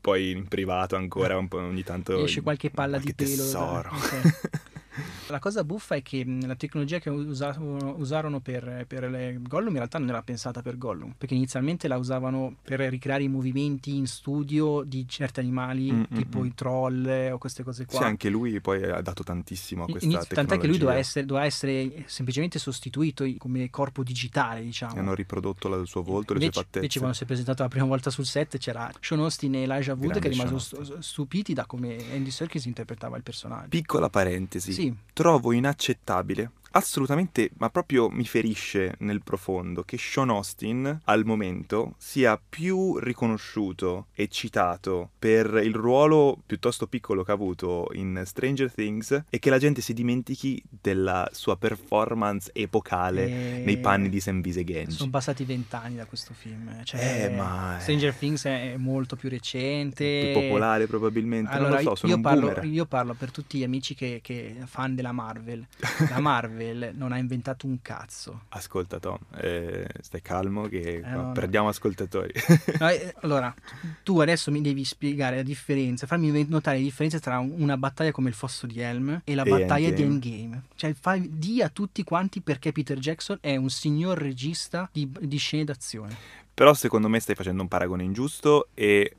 poi in privato ancora un po' ogni tanto... Esce qualche palla qualche di pelo. tesoro. Okay. [LAUGHS] [LAUGHS] La cosa buffa è che la tecnologia che usarono, usarono per, per Gollum in realtà non era pensata per Gollum, perché inizialmente la usavano per ricreare i movimenti in studio di certi animali, mm-hmm. tipo i troll o queste cose qua. Sì, anche lui poi ha dato tantissimo a questa Inizio, tecnologia. Tant'è che lui doveva essere, doveva essere, semplicemente sostituito come corpo digitale, diciamo. Hanno riprodotto il suo volto, le invece, sue fattezze. Invece quando si è presentato la prima volta sul set c'era Sean Austin e Elijah Wood Grande che rimasero stupiti da come Andy Serkis interpretava il personaggio. Piccola parentesi. Sì trovo inaccettabile assolutamente, ma proprio mi ferisce nel profondo che Sean Austin al momento sia più riconosciuto e citato per il ruolo piuttosto piccolo che ha avuto in Stranger Things e che la gente si dimentichi della sua performance epocale e... nei panni di Senvise Genji. Sono passati vent'anni da questo film. Cioè, eh, ma... Stranger Things è molto più recente. Più popolare probabilmente, allora, non lo so, sono io parlo, io parlo per tutti gli amici che, che fan della Marvel. [LAUGHS] La Marvel Marvel non ha inventato un cazzo. Ascolta Tom, eh, stai calmo che Eh, no, no. perdiamo ascoltatori. No, eh, [LAUGHS] allora, tu adesso mi devi spiegare la differenza, farmi notare la differenza tra un- una battaglia come il Fosso di Helm e la E battaglia di Endgame. Endgame. Cioè, fai, di a tutti quanti perché Peter Jackson è un signor regista di, di scene d'azione. Però secondo me stai facendo un paragone ingiusto e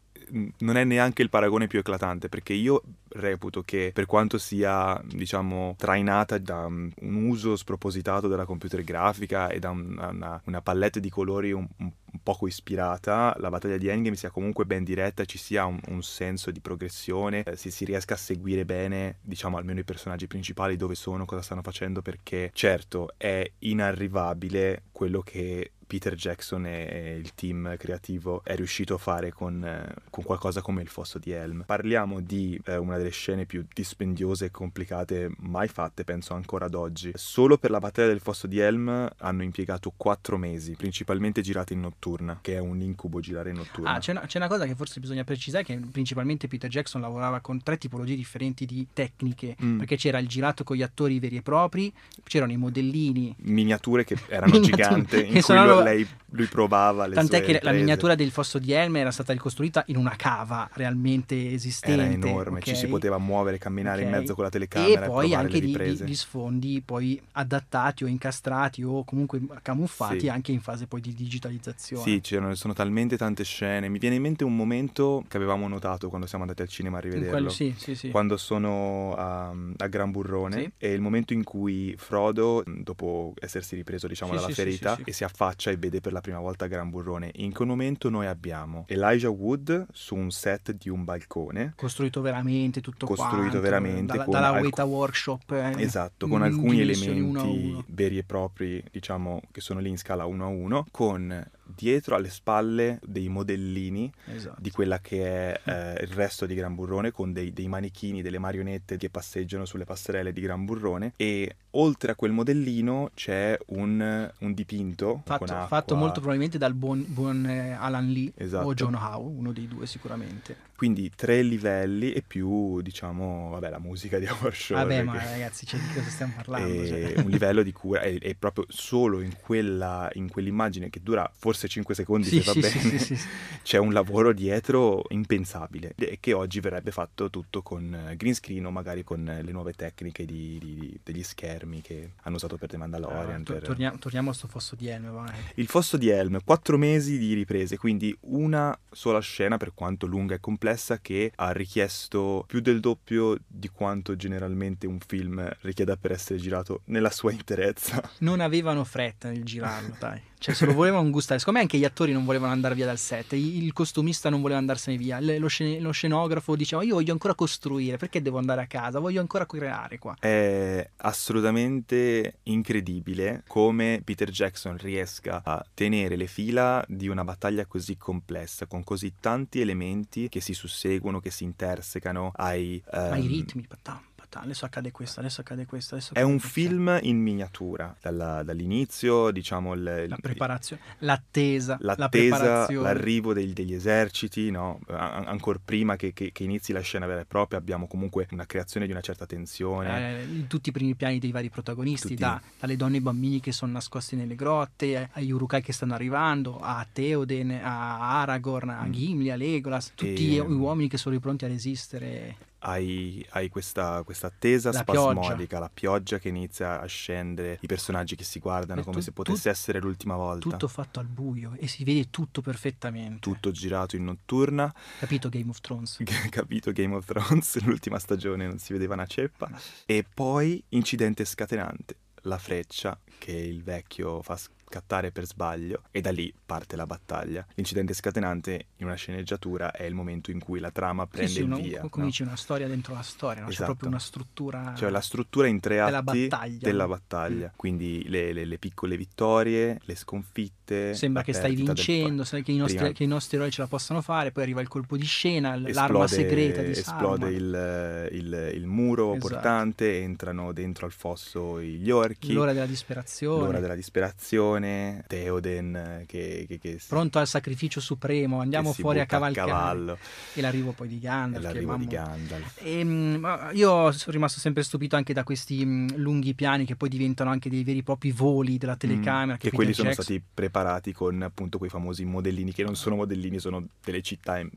non è neanche il paragone più eclatante perché io reputo che per quanto sia diciamo trainata da um, un uso spropositato della computer grafica e da un- una, una palette di colori un, un- un poco ispirata la battaglia di Endgame sia comunque ben diretta ci sia un, un senso di progressione eh, si, si riesca a seguire bene diciamo almeno i personaggi principali dove sono cosa stanno facendo perché certo è inarrivabile quello che Peter Jackson e il team creativo è riuscito a fare con, eh, con qualcosa come il fosso di Helm. Parliamo di eh, una delle scene più dispendiose e complicate mai fatte, penso ancora ad oggi. Solo per la battaglia del fosso di Helm hanno impiegato quattro mesi, principalmente girate in notturna, che è un incubo girare in notturna. Ah, c'è una, c'è una cosa che forse bisogna precisare, che principalmente Peter Jackson lavorava con tre tipologie differenti di tecniche, Mm. perché c'era il girato con gli attori veri e propri, c'erano i modellini, Miniature che erano [LAUGHS] gigante, in che cui sono- lo- lei, lui provava le tant'è che la riprese. miniatura del fosso di Helm era stata ricostruita in una cava realmente esistente. Era enorme, ci ok? si poteva muovere, camminare in Ok. mezzo con la telecamera e poi provare anche di, di sfondi poi adattati o incastrati o comunque camuffati Sì. anche in fase poi di digitalizzazione. Sì, c'erano, sono talmente tante scene. Mi viene in mente un momento che avevamo notato quando siamo andati al cinema a In rivederlo. quello- sì, sì, sì. Quando sono a, a Gran Burrone e il momento in cui Frodo, dopo essersi ripreso diciamo dalla ferita, e si affaccia e vede per la prima volta Gran Burrone. In quel momento noi abbiamo Elijah Wood su un set di un balcone. costruito veramente tutto Costruito quanto, veramente dalla, dalla alc- Weta Workshop eh, Esatto, con alcuni dimensioni uno elementi uno. veri e propri, diciamo, che sono lì in scala 1 a 1, con dietro alle spalle dei modellini Esatto. di quella che è eh, il resto di Gran Burrone con dei, dei manichini, delle marionette che passeggiano sulle passerelle di Gran Burrone e oltre a quel modellino c'è un, un dipinto Fatto, fatto molto probabilmente dal buon, buon, eh, Alan Lee Esatto. o John Howe, uno dei due sicuramente. Quindi tre livelli e più, diciamo, vabbè, la musica di [LAUGHS] Howard Shore. Vabbè, che- ma ragazzi, cioè, di cosa stiamo parlando? Cioè. un livello di cura e, e proprio solo in, quella, in quell'immagine che dura forse 5 secondi Sì, se va sì, bene sì, [LAUGHS] c'è un lavoro dietro impensabile e che oggi verrebbe fatto tutto con eh, green screen o magari con eh, le nuove tecniche di- di- degli schermi che hanno usato per The Mandalorian to- per- torniamo, torniamo a sto fosso di Helm, vai. il fosso di Helm, quattro mesi di riprese, quindi una sola scena per quanto lunga e complessa che ha richiesto più del doppio di quanto generalmente un film richieda per essere girato nella sua interezza. Non avevano fretta nel girarlo, [LAUGHS] dai. Cioè, se lo volevano gustare. Secondo me anche gli attori non volevano andare via dal set, il costumista non voleva andarsene via, lo, scen- lo scenografo diceva io voglio ancora costruire, perché devo andare a casa? Voglio ancora creare qua. È assolutamente incredibile come Peter Jackson riesca a tenere le fila di una battaglia così complessa, con così tanti elementi che si susseguono, che si intersecano ai... Ma i ehm, ritmi, patam, patam, adesso accade questo, adesso accade questo. Adesso è accade un questo. film in miniatura, dalla- dall'inizio, diciamo, il- La preparazione, l'attesa, la l'attesa, preparazione. l'arrivo dei- degli eserciti, no? ancora prima che, che- che inizi la scena vera e propria abbiamo comunque una creazione di una certa tensione. Eh, tutti i primi piani dei vari protagonisti, da- dalle donne e ai bambini che sono nascosti nelle grotte, eh, agli urukai che stanno arrivando, a Theoden, a Aragorn, a Mm. Gimli, a Legolas, tutti E- gli uomini che sono pronti a resistere. Hai, hai questa, questa attesa La spasmodica, la pioggia che inizia a scendere, i personaggi che si guardano E come tu- se potesse tu- essere l'ultima volta. Tutto fatto al buio e si vede tutto perfettamente. Tutto girato in notturna, Capito Game of Thrones? [LAUGHS] capito Game of Thrones, [LAUGHS] l'ultima stagione non si vedeva una ceppa. E poi incidente scatenante, la freccia che il vecchio fa scattare per sbaglio e da lì parte la battaglia. L'incidente scatenante in una sceneggiatura è il momento in cui la trama Sì, prende sì, il una- via. come no? dici, una storia dentro la storia, no? c'è Esatto. proprio una struttura. Cioè la struttura in tre Della atti battaglia. della battaglia. Quindi le, le- le piccole vittorie, le sconfitte. Sembra che stai del vincendo, sai che i, nostri, Prima- che i nostri eroi ce la possano fare, poi arriva il colpo di scena, l- l'arma Esplode, segreta di esplode il, il- il muro Esatto. portante, entrano dentro al fosso gli orchi. L'ora della disperazione. l'ora della disperazione, Theoden eh, che, che, che Pronto al sacrificio supremo, andiamo fuori a cavalcare. cavallo E l'arrivo poi di e Gandalf. che l'arrivo di Gandalf. Ehm, ma io sono rimasto sempre stupito anche da questi mh, lunghi piani che poi diventano anche dei veri e propri voli della telecamera. Mm, che che quelli sono Jackson- stati preparati con appunto quei famosi modellini che non sono modellini, sono delle città in-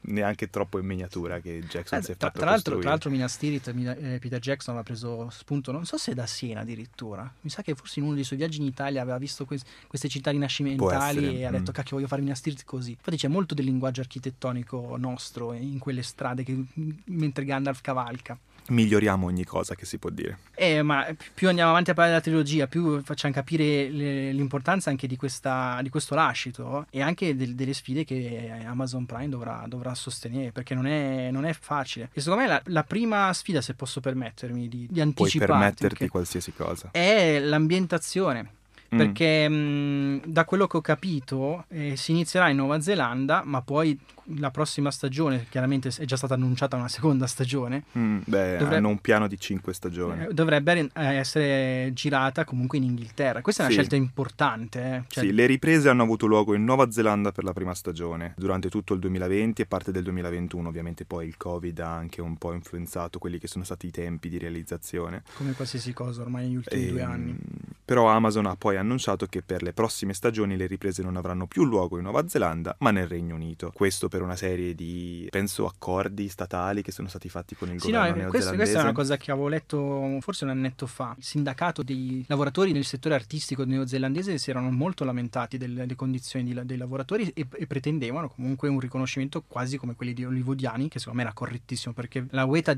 neanche troppo in miniatura che Jackson Eh, si è tra, fatto tra l'altro, tra l'altro Minas Tirith Mina- eh, Peter Jackson aveva preso spunto non so se da Siena addirittura. Mi sa che forse in uno dei suoi viaggi in Italia aveva visto que- queste città rinascimentali e ha detto mm. cacchio voglio fare Minas Tirith così. Infatti c'è molto del linguaggio architettonico nostro in quelle strade che, mentre Gandalf cavalca Miglioriamo ogni cosa che si può dire. eh, ma pi- più andiamo avanti a parlare della trilogia, più facciamo capire le- l'importanza anche di, questa, di questo lascito e anche del- delle sfide che Amazon Prime dovrà, dovrà sostenere, perché non è, non è facile. E secondo me la, la prima sfida, se posso permettermi di, di Puoi anticiparti, permetterti qualsiasi cosa. è l'ambientazione. Mm. Perché mh, da quello che ho capito eh, si inizierà in Nuova Zelanda, ma poi la prossima stagione, chiaramente è già stata annunciata una seconda stagione, Mm, beh, Dovrebbe- hanno un piano di cinque stagioni. eh, dovrebbe eh, essere girata comunque in Inghilterra. Questa è una Sì. scelta importante. eh. Cioè, Sì, le riprese hanno avuto luogo in Nuova Zelanda per la prima stagione, durante tutto il 2020 e parte del 2021. Ovviamente poi il Covid ha anche un po' influenzato quelli che sono stati i tempi di realizzazione. Come qualsiasi cosa ormai negli ultimi due Ehm, anni. Però Amazon ha poi annunciato che per le prossime stagioni le riprese non avranno più luogo in Nuova Zelanda, ma nel Regno Unito. Questo per una serie di, penso, accordi statali che sono stati fatti con il Sì, no, governo eh, questa, neozelandese. questa è una cosa che avevo letto forse un annetto fa. Il sindacato dei lavoratori nel settore artistico neozelandese si erano molto lamentati delle, delle condizioni di- dei lavoratori e, e pretendevano comunque un riconoscimento quasi come quelli di hollywoodiani, che secondo me era correttissimo, perché la Weta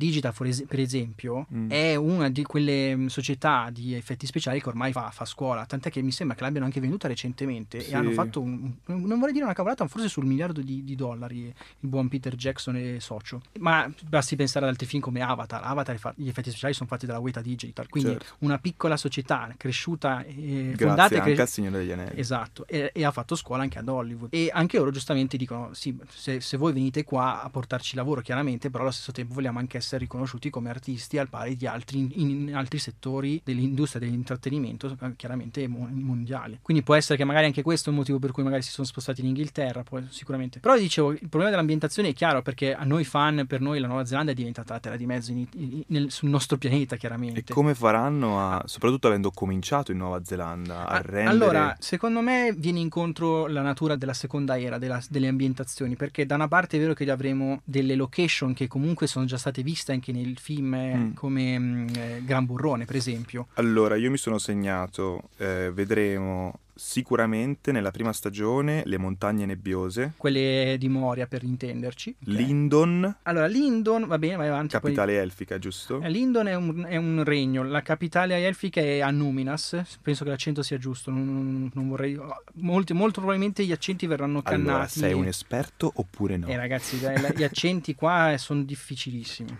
es- per esempio, Mm. è una di quelle mh, società di effetti speciali che ormai fa, fa scuola, tant'è che mi sembra che l'abbiano anche venduta recentemente Sì. e hanno fatto un, non vorrei dire una cavolata, ma forse sul miliardo di, di dollari il buon Peter Jackson e socio. Ma basti pensare ad altri film come Avatar. Avatar, gli effetti speciali sono fatti dalla Weta Digital, quindi Certo. una piccola società cresciuta e Grazie fondata anche cre- al Signore degli Anelli. Esatto, e, e ha fatto scuola anche ad Hollywood. E anche loro giustamente dicono: sì, se, se voi venite qua a portarci lavoro, chiaramente, però allo stesso tempo vogliamo anche essere riconosciuti come artisti al pari di altri in, in altri settori dell'industria dell'intrattenimento, eh, chiaramente mo- mondiale. Quindi può essere che magari anche questo è un motivo per cui magari si sono spostati in Inghilterra, poi sicuramente. Però dicevo, il problema dell'ambientazione è chiaro perché a noi fan, per noi la Nuova Zelanda è diventata la terra di mezzo in- in- nel- sul nostro pianeta, chiaramente. E come faranno a, soprattutto avendo cominciato in Nuova Zelanda, a A- rendere... Allora, secondo me viene incontro la natura della seconda era, della- delle ambientazioni, perché da una parte è vero che avremo delle location che comunque sono già state viste anche nel film eh, Mm. come mm, eh, Gran Burrone, per esempio. Allora, io mi sono segnato, eh, vedremo sicuramente nella prima stagione le montagne nebbiose, Quelle di Moria, per intenderci. ok? Lindon, Allora, Lindon, va bene, vai avanti. poi- capitale elfica, giusto? Eh, Lindon è un, è un regno, la capitale elfica è Anuminas, penso che l'accento sia giusto, non, non- vorrei... Molti, molto probabilmente gli accenti verranno cannati. Allora, sei un esperto oppure no? Eh ragazzi, dai, gli accenti qua sono difficilissimi.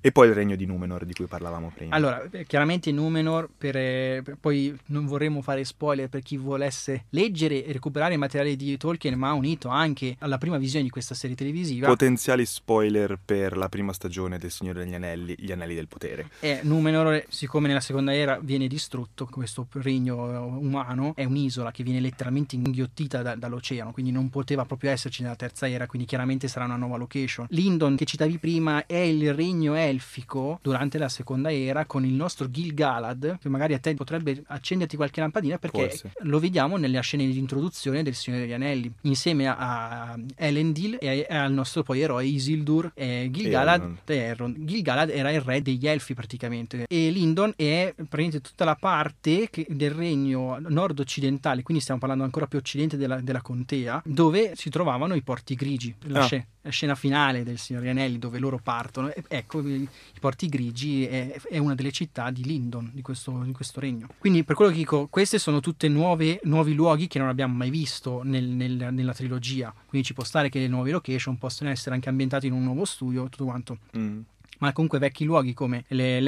E poi il regno di Numenor di cui parlavamo prima. Allora, eh, chiaramente Numenor, per, eh, per- poi non vorremmo fare spoiler per chi vuole volesse leggere e recuperare il materiale di Tolkien, ma unito anche alla prima visione di questa serie televisiva. Potenziali spoiler per la prima stagione del Signore degli Anelli, Gli Anelli del Potere. E Numenor, siccome nella seconda era viene distrutto, questo regno umano è un'isola che viene letteralmente inghiottita da, dall'oceano, quindi non poteva proprio esserci nella terza era, quindi chiaramente sarà una nuova location. Lindon, che citavi prima, è il regno elfico durante la seconda era con il nostro Gil-galad, che magari a te potrebbe accenderti qualche lampadina perché Forse. lo vediamo nelle scene di introduzione del Signore degli Anelli, insieme a Elendil e al nostro poi eroe Isildur e Gil-galad Elrond. e. Gil-galad era il re degli elfi praticamente e Lindon è praticamente tutta la parte che- del regno nord-occidentale, quindi stiamo parlando ancora più occidente della, della contea, dove si trovavano i porti grigi, la, Ah. sce- scena finale del Signore Anelli dove loro partono. Ecco, i, i porti grigi è, è una delle città di Lindon, di questo, di questo regno. Quindi per quello che dico, queste sono tutte nuove, nuovi luoghi che non abbiamo mai visto nel- nel- nella trilogia, quindi ci può stare che le nuove location possano essere anche ambientate in un nuovo studio, tutto quanto Mm. Ma comunque vecchi luoghi come le-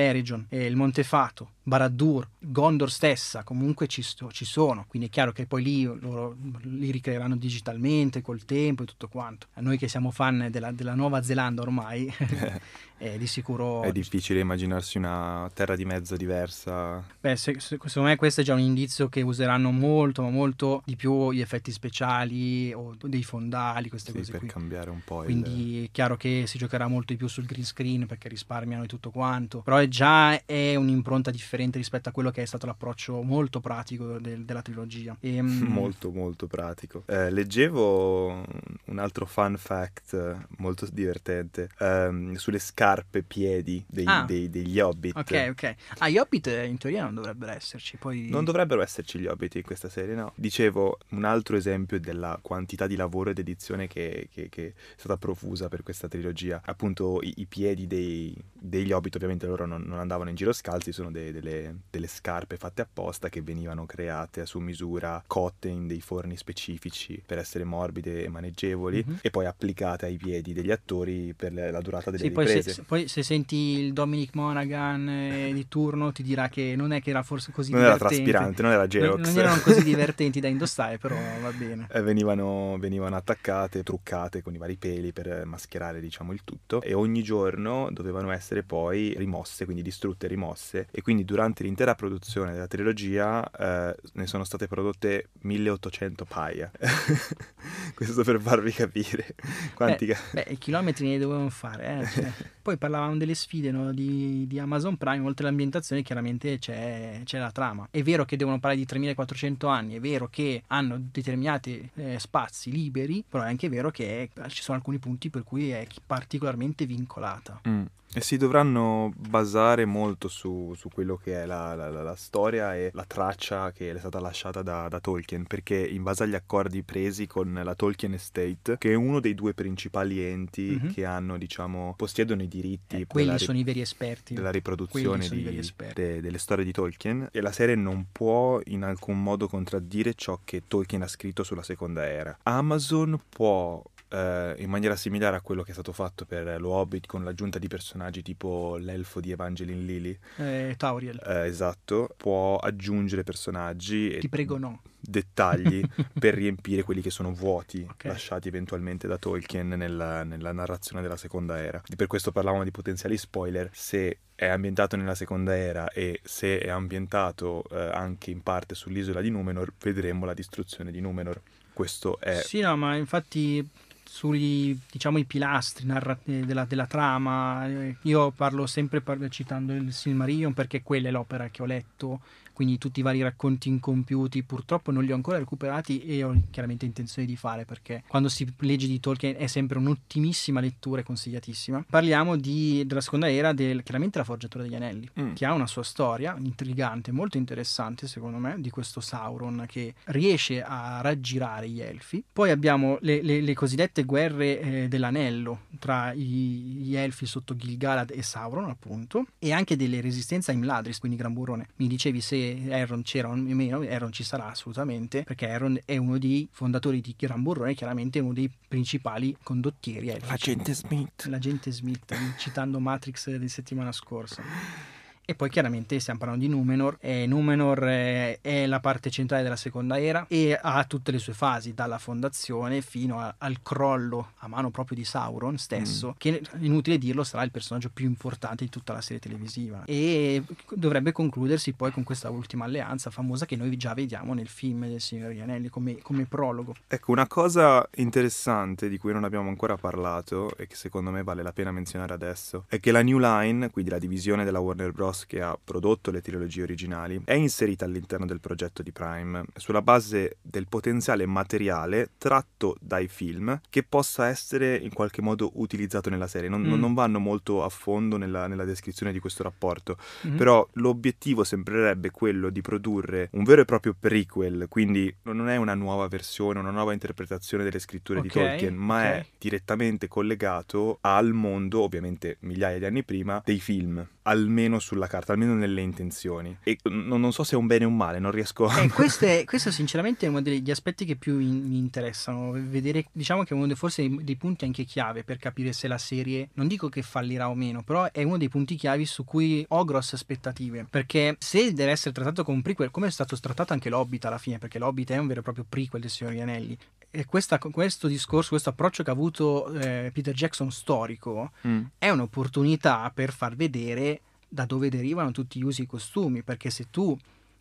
il Montefato, Barad-dûr, Gondor stessa comunque ci, sto- ci sono, quindi è chiaro che poi lì loro li ricreeranno digitalmente col tempo e tutto quanto. A noi che siamo fan della, della Nuova Zelanda ormai, [LAUGHS] [LAUGHS] è di sicuro... È difficile immaginarsi una terra di mezzo diversa. Beh, se- se- secondo me questo è già un indizio che useranno molto, ma molto di più gli effetti speciali o dei fondali, queste sì, cose per qui. cambiare un po' il... Quindi è chiaro che si giocherà molto di più sul green screen perché risparmiano e tutto quanto. Però è già è un'impronta differente rispetto a quello che è stato l'approccio molto pratico del- della trilogia. E, mm, [LAUGHS] Molto molto pratico. Eh, leggevo un altro fun fact eh, molto divertente ehm, sulle scarpe piedi dei- Ah. dei- degli hobbit. Ok, ok. Ah, gli Hobbit eh, in teoria non dovrebbero esserci. Poi... Non dovrebbero esserci gli hobbit in questa serie, no? Dicevo, un altro esempio della quantità di lavoro ed edizione che, che- che è stata profusa per questa trilogia. Appunto, i, i piedi dei- degli hobbit, ovviamente loro non, non andavano in giro scalzi, sono de- delle, delle scarpe fatte apposta che venivano create a su misura, cotte in dei forni specifici per essere morbide e maneggevoli Mhm. e poi applicate ai piedi degli attori per la durata delle Sì, poi se, riprese. Se- poi se senti il Dominic Monaghan eh, di turno ti dirà che non è che era forse così non era divertente. traspirante, non era Non, Geox. non erano così divertenti da indossare, però va bene. Eh, venivano, venivano attaccate, truccate con i vari peli per mascherare diciamo il tutto e ogni giorno dovevano essere poi rimosse, quindi distrutte e rimosse e quindi durante l'intera produzione della trilogia eh, ne sono state prodotte 1800 paia. [LAUGHS] Questo per farvi capire quanti... Beh, i chilometri ne dovevano fare. eh, cioè. [LAUGHS] Poi parlavamo delle sfide no, di, di Amazon Prime, oltre all'ambientazione chiaramente c'è, c'è la trama. È vero che devono parlare di 3400 anni, è vero che hanno determinati eh, spazi liberi, però è anche vero che ci sono alcuni punti per cui è particolarmente vincolata. Mm. E si dovranno basare molto su, su quello che è la, la- la- storia e la traccia che è stata lasciata da, da Tolkien, perché in base agli accordi presi con la Tolkien Estate, che è uno dei due principali enti Mhm. che hanno, diciamo, possiedono i diritti Eh, quelli ri- sono i veri esperti. della riproduzione di- esperti. de- delle storie di Tolkien, e la serie non può in alcun modo contraddire ciò che Tolkien ha scritto sulla seconda era. Amazon può eh, in maniera similare a quello che è stato fatto per lo Hobbit con l'aggiunta di personaggi tipo l'elfo di Evangeline Lilly, Eh, Tauriel, eh, esatto, può aggiungere personaggi e ti prego no. dettagli [LAUGHS] per riempire quelli che sono vuoti Ok. lasciati eventualmente da Tolkien nella, nella narrazione della seconda era. Per questo parlavamo di potenziali spoiler. Se è ambientato nella seconda era e se è ambientato eh, anche in parte sull'isola di Numenor, vedremo la distruzione di Numenor. Questo è Sì, no, ma infatti sui diciamo pilastri narra- eh, della, della trama. Eh, io parlo sempre par- citando il Silmarillion perché quella è l'opera che ho letto quindi tutti i vari racconti incompiuti purtroppo non li ho ancora recuperati e ho chiaramente intenzione di fare perché quando si legge di Tolkien è sempre un'ottimissima lettura e consigliatissima parliamo di- della seconda era del, chiaramente la forgiatura degli anelli Mm. che ha una sua storia intrigante, molto interessante secondo me, di questo Sauron che riesce a raggirare gli elfi. Poi abbiamo le, le- le cosiddette guerre eh, dell'anello tra i- gli elfi sotto Gil-galad e Sauron, appunto, e anche delle resistenze a Imladris, quindi Gran Burrone. Mi dicevi se Elrond c'era o meno, Elrond ci sarà assolutamente, perché Elrond è uno dei fondatori di Gran Burrone, chiaramente uno dei principali condottieri elfici l'agente Smith. l'agente Smith, citando Matrix di settimana scorsa. E poi chiaramente stiamo parlando di Numenor, e Numenor è, è la parte centrale della seconda era e ha tutte le sue fasi, dalla fondazione fino a, al crollo a mano proprio di Sauron stesso, mm. che inutile dirlo sarà il personaggio più importante di tutta la serie televisiva. E dovrebbe concludersi poi con questa ultima alleanza famosa che noi già vediamo nel film del Signore degli Anelli come, come prologo. Ecco, una cosa interessante di cui non abbiamo ancora parlato e che secondo me vale la pena menzionare adesso è che la New Line, quindi la divisione della Warner Bros. Che ha prodotto le trilogie originali, è inserita all'interno del progetto di Prime sulla base del potenziale materiale tratto dai film che possa essere in qualche modo utilizzato nella serie. Non, mm. non vanno molto a fondo nella, nella descrizione di questo rapporto, mm-hmm. però l'obiettivo sembrerebbe quello di produrre un vero e proprio prequel, quindi non è una nuova versione, una nuova interpretazione delle scritture okay, di Tolkien, ma okay. è direttamente collegato al mondo, ovviamente migliaia di anni prima, dei film almeno sulla carta, almeno nelle intenzioni. E non, non so se è un bene o un male, non riesco a... Eh, [LAUGHS] questo, è, questo sinceramente è uno degli aspetti che più in, mi interessano, vedere, diciamo che è uno dei, forse dei punti anche chiave per capire se la serie, non dico che fallirà o meno, però è uno dei punti chiavi su cui ho grosse aspettative, perché se deve essere trattato come un prequel, come è stato trattato anche l'Hobbit alla fine, perché l'Hobbit è un vero e proprio prequel del Signore Anelli, e questa, questo discorso, questo approccio che ha avuto eh, Peter Jackson storico, mm. è un'opportunità per far vedere da dove derivano tutti gli usi e costumi, perché se tu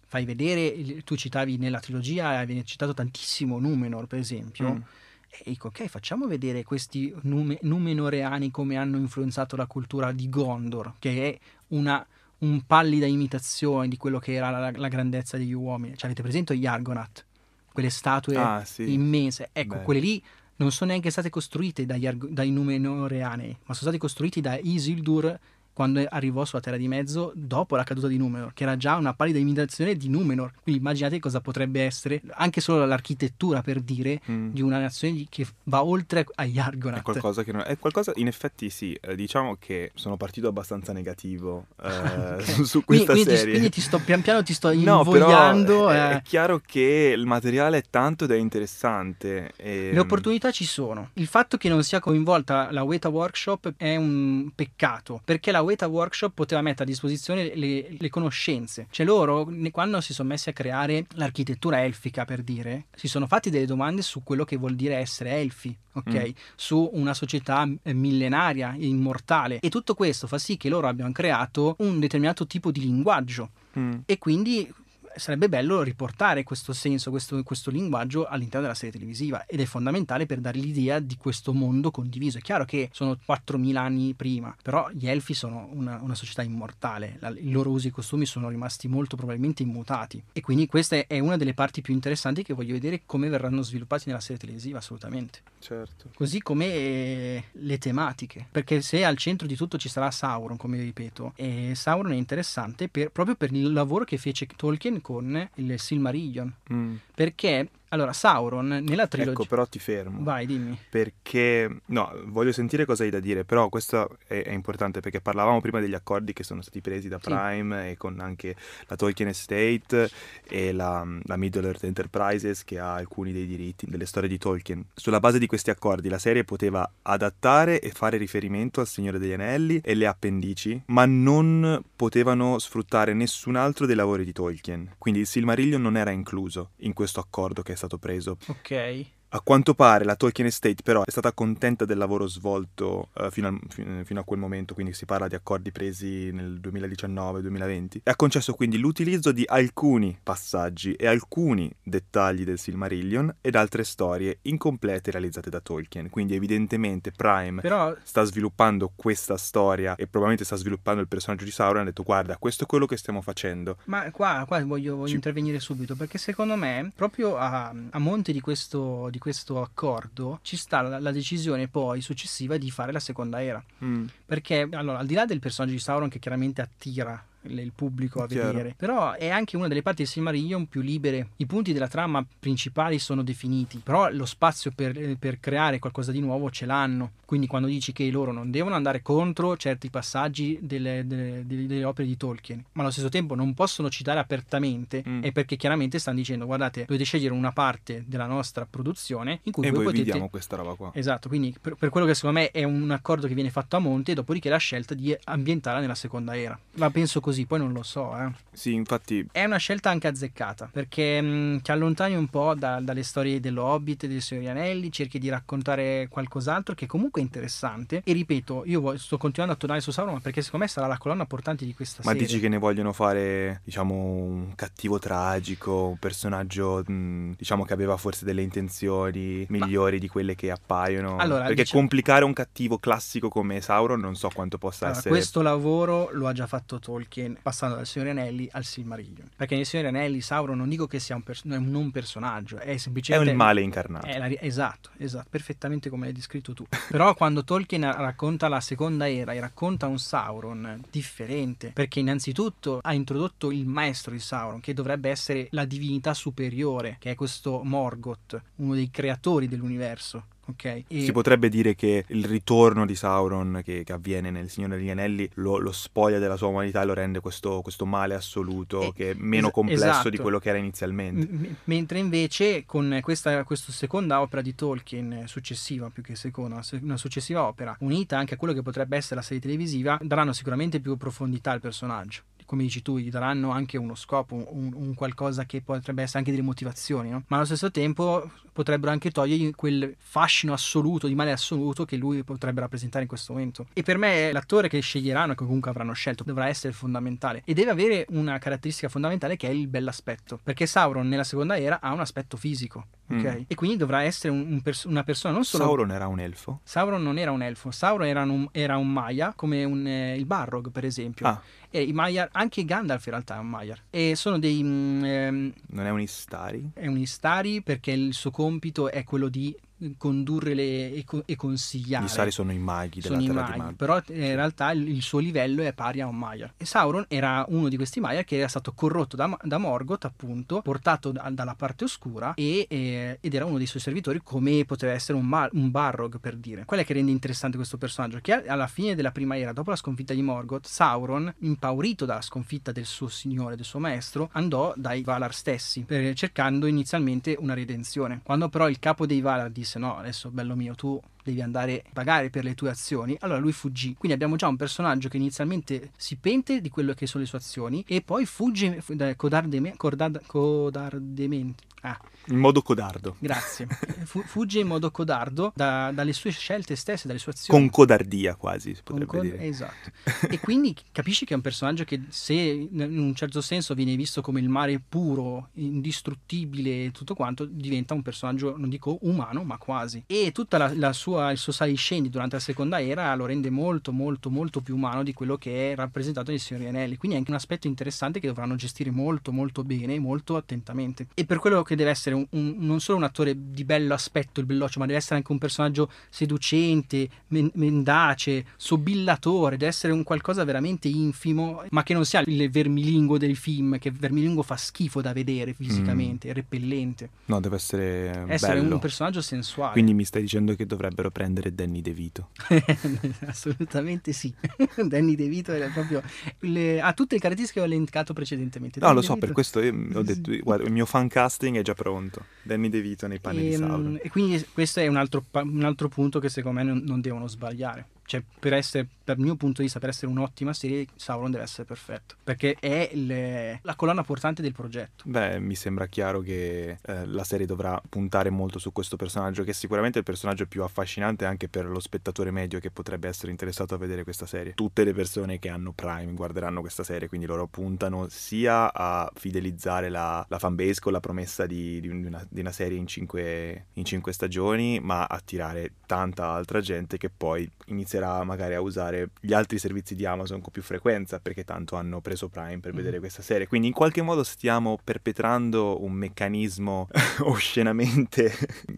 fai vedere, tu citavi nella trilogia, viene citato tantissimo Numenor per esempio, mm. e dico ok facciamo vedere questi nume, Numenoreani come hanno influenzato la cultura di Gondor, che è una un pallida imitazione di quello che era la, la grandezza degli uomini. Cioè, avete presente gli Argonath? Quelle statue ah, sì. immense. Ecco, Beh. quelle lì non sono neanche state costruite dagli, dai Numenoreani, ma sono state costruite da Isildur quando arrivò sulla Terra di Mezzo dopo la caduta di Numenor, che era già una pallida imitazione di Numenor. Quindi immaginate cosa potrebbe essere, anche solo l'architettura per dire, mm. di una nazione che va oltre agli Argonath. È qualcosa che non è qualcosa, in effetti sì, eh, diciamo che sono partito abbastanza negativo eh, [LAUGHS] okay. [LAUGHS] su questa quindi, serie. Quindi, quindi ti sto pian piano ti sto [LAUGHS] no, invogliando. È, eh. è, chiaro che il materiale è tanto ed è interessante. E... Le opportunità ci sono. Il fatto che non sia coinvolta la Weta Workshop è un peccato, perché la Weta Workshop poteva mettere a disposizione le, le conoscenze. Cioè loro, quando si sono messi a creare l'architettura elfica, per dire, si sono fatti delle domande su quello che vuol dire essere elfi, ok? Mm. Su una società eh, millenaria, immortale. E tutto questo fa sì che loro abbiano creato un determinato tipo di linguaggio. Mm. E quindi sarebbe bello riportare questo senso, questo, questo, linguaggio all'interno della serie televisiva ed è fondamentale per dare l'idea di questo mondo condiviso. È chiaro che sono 4.000 anni prima, però gli elfi sono una, una società immortale, la, i loro usi e costumi sono rimasti molto probabilmente immutati e quindi questa è una delle parti più interessanti che voglio vedere come verranno sviluppati nella serie televisiva, assolutamente. Certo. Così come eh, le tematiche, perché se al centro di tutto ci sarà Sauron, come ripeto, e Sauron è interessante per, proprio per il lavoro che fece Tolkien con il Silmarillion. Mm. Perché allora, Sauron nella trilogia. Ecco, però ti fermo. Vai, dimmi. Perché, no, voglio sentire cosa hai da dire, però questo è, è importante perché parlavamo prima degli accordi che sono stati presi da Prime sì. e con anche la Tolkien Estate e la, la Middle Earth Enterprises che ha alcuni dei diritti delle storie di Tolkien. Sulla base di questi accordi la serie poteva adattare e fare riferimento al Signore degli Anelli e le appendici, ma non potevano sfruttare nessun altro dei lavori di Tolkien. Quindi il Silmarillion non era incluso in questo accordo che è stato preso. Ok. A quanto pare la Tolkien Estate però è stata contenta del lavoro svolto uh, fino, a, fino, a, quel momento, quindi si parla di accordi presi nel 2019-2020, e ha concesso quindi l'utilizzo di alcuni passaggi e alcuni dettagli del Silmarillion ed altre storie incomplete realizzate da Tolkien. Quindi evidentemente Prime però... sta sviluppando questa storia e probabilmente sta sviluppando il personaggio di Sauron e ha detto guarda questo è quello che stiamo facendo. Ma qua, qua voglio, voglio Ci... intervenire subito perché secondo me proprio a, a monte di questo, di questo accordo ci sta la, la, decisione poi successiva di fare la seconda era. Mm. Perché, allora, al di là del personaggio di Sauron che chiaramente attira il pubblico a Chiaro. vedere. Però è anche una delle parti del Silmarillion più libere. I punti della trama principali sono definiti, però lo spazio per, per creare qualcosa di nuovo ce l'hanno. Quindi quando dici che loro non devono andare contro certi passaggi delle, delle, delle, opere di Tolkien, ma allo stesso tempo non possono citare apertamente, mm. è perché chiaramente stanno dicendo guardate, dovete scegliere una parte della nostra produzione in cui e voi, potete... vediamo questa roba qua. Esatto, quindi per, per, quello che secondo me è un accordo che viene fatto a monte dopodiché la scelta di ambientarla nella seconda era. La penso così così, poi non lo so. Eh. Sì, infatti... È una scelta anche azzeccata, perché mh, ti allontani un po' da, dalle storie dello Hobbit e dei Signori Anelli, cerchi di raccontare qualcos'altro che comunque è interessante. E ripeto, io sto continuando a tornare su Sauron perché secondo me sarà la colonna portante di questa Ma serie. dici che ne vogliono fare, diciamo, un cattivo tragico, un personaggio, mh, diciamo, che aveva forse delle intenzioni migliori di quelle che appaiono? Allora, perché diciamo- complicare un cattivo classico come Sauron non so quanto possa Allora, essere... questo lavoro lo ha già fatto Tolkien passando dal Signore Anelli al Silmarillion. Perché nel Signore Anelli Sauron non dico che sia un, pers- non è personaggio, è È semplicemente un male incarnato. È la esatto, esatto, perfettamente come l'hai descritto tu. Però quando Tolkien racconta la seconda era e racconta un Sauron differente, perché innanzitutto ha introdotto il maestro di Sauron, che dovrebbe essere la divinità superiore, che è questo Morgoth, uno dei creatori dell'universo. Ok? E- Si potrebbe dire che il ritorno di Sauron che, che avviene nel Signore degli Anelli lo, lo spoglia della sua umanità e lo rende questo, questo male assoluto Eh, che è meno es- complesso esatto. di quello che era inizialmente. M- m- mentre invece con questa, questa seconda opera di Tolkien, successiva più che seconda, se- una successiva opera, unita anche a quello che potrebbe essere la serie televisiva, daranno sicuramente più profondità al personaggio. Come dici tu, gli daranno anche uno scopo, un, un qualcosa che potrebbe essere anche delle motivazioni, no? ma allo stesso tempo potrebbero anche togliergli quel fascino assoluto, di male assoluto che lui potrebbe rappresentare in questo momento. E per me l'attore che sceglieranno, che comunque avranno scelto, dovrà essere fondamentale e deve avere una caratteristica fondamentale che è il bell'aspetto, perché Sauron nella seconda era ha un aspetto fisico, ok? Mm. E quindi dovrà essere un- un pers- una persona non solo... Sauron era un elfo? Sauron non era un elfo, Sauron era un, era un Maya, come un, eh, il Barrog per esempio. Ah, E i Maiar, anche Gandalf in realtà è un Maiar. E sono dei... mm, ehm, non è un Istari? è un Istari perché il suo compito è quello di condurre le, e, e consigliare. Gli Istari sono i maghi della Sono i terra Magi, di Mag. però eh, in realtà il, il suo livello è pari a un Maiar. E Sauron era uno di questi Maiar che era stato corrotto da, da Morgoth, appunto, portato da- dalla parte oscura e, eh, ed era uno dei suoi servitori, come poteva essere un, Ma- un Barrog, per dire. Qual è che rende interessante questo personaggio? Che alla fine della prima era, dopo la sconfitta di Morgoth, Sauron, impaurito dalla sconfitta del suo signore, del suo maestro, andò dai Valar stessi, per- cercando inizialmente una redenzione. Quando però il capo dei Valar disse no, adesso bello mio, tu devi andare a pagare per le tue azioni, allora lui fuggì. Quindi abbiamo già un personaggio che inizialmente si pente di quello che sono le sue azioni e poi fugge fu- da- codardeme- cordad- codardemente. Ah, In modo codardo. grazie. [LAUGHS] Fu- fugge in modo codardo da- dalle sue scelte stesse, dalle sue azioni. Con codardia quasi, si potrebbe con- dire. Esatto. [LAUGHS] e quindi capisci che è un personaggio che se in un certo senso viene visto come il mare puro, indistruttibile e tutto quanto, diventa un personaggio, non dico umano, ma quasi. E tutta la, la sua, il suo saliscendi durante la seconda era lo rende molto, molto, molto più umano di quello che è rappresentato nei Signori Anelli. Quindi è anche un aspetto interessante che dovranno gestire molto, molto bene molto attentamente. E per quello che deve essere un- un- non solo un attore di bello aspetto, il belloccio, ma deve essere anche un personaggio seducente, men- mendace, sobillatore, deve essere un qualcosa veramente infimo, ma che non sia il vermilingo del film, che vermilingo fa schifo da vedere fisicamente, è repellente. No, deve essere Essere bello. un personaggio sensuale. Quindi mi stai dicendo che dovrebbero prendere Danny DeVito. [LAUGHS] Assolutamente sì. [LAUGHS] Danny DeVito era proprio le- ha tutte le caratteristiche che ho elencato precedentemente. No, Danny lo so, per questo io ho [LAUGHS] detto, guarda, il mio fan casting è già pronto. Danny DeVito nei panni di E, Sauron. Ehm, e quindi questo è un altro, un altro punto che secondo me non, non devono sbagliare. Cioè, per essere, dal mio punto di vista, per essere un'ottima serie, Sauron deve essere perfetto. Perché è il- la colonna portante del progetto. Beh, mi sembra chiaro che eh, la serie dovrà puntare molto su questo personaggio, che sicuramente è il personaggio più affascinante anche per lo spettatore medio che potrebbe essere interessato a vedere questa serie. Tutte le persone che hanno Prime guarderanno questa serie, quindi loro puntano sia a fidelizzare la, la fanbase con la promessa di, di una, di una serie in cinque, in cinque stagioni, ma attirare tanta altra gente che poi inizierà magari a usare gli altri servizi di Amazon con più frequenza, perché tanto hanno preso Prime per vedere questa serie. Quindi in qualche modo stiamo perpetrando un meccanismo [LAUGHS] oscenamente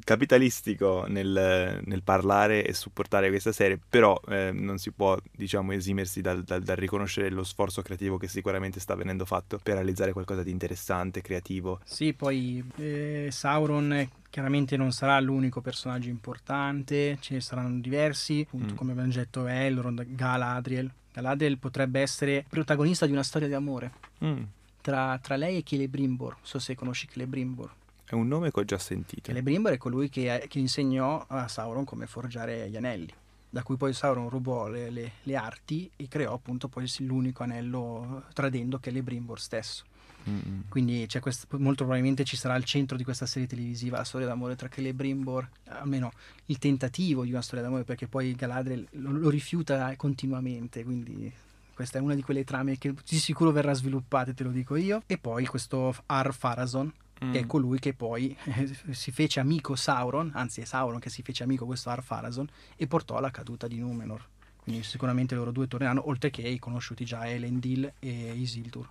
capitalistico nel, nel parlare e supportare questa serie, però eh, non si può, diciamo, esimersi dal, dal- dal riconoscere lo sforzo creativo che sicuramente sta venendo fatto per realizzare qualcosa di interessante, creativo. Sì, poi eh, Sauron chiaramente non sarà l'unico personaggio importante, ce ne saranno diversi, appunto, Mm. come abbiamo detto Elrond, Galadriel. Galadriel potrebbe essere protagonista di una storia di amore Mm, tra, tra lei e Celebrimbor. Non so se conosci Celebrimbor. È un nome che ho già sentito. Celebrimbor è colui che, che insegnò a Sauron come forgiare gli anelli. da cui poi Sauron rubò le, le, le arti e creò appunto poi l'unico anello tradendo che è Lebrimbor stesso. Mm-hmm. Quindi questo, molto probabilmente ci sarà al centro di questa serie televisiva la storia d'amore tra Celebrimbor, almeno il tentativo di una storia d'amore, perché poi Galadriel lo, lo rifiuta continuamente, quindi questa è una di quelle trame che di sicuro verrà sviluppata, te lo dico io. E poi questo Ar Farazon, mm. che è colui che poi eh, si fece amico Sauron, anzi è Sauron che si fece amico questo Ar Farazon e portò alla caduta di Numenor. Quindi sicuramente loro due torneranno, oltre che i conosciuti già Elendil e Isildur.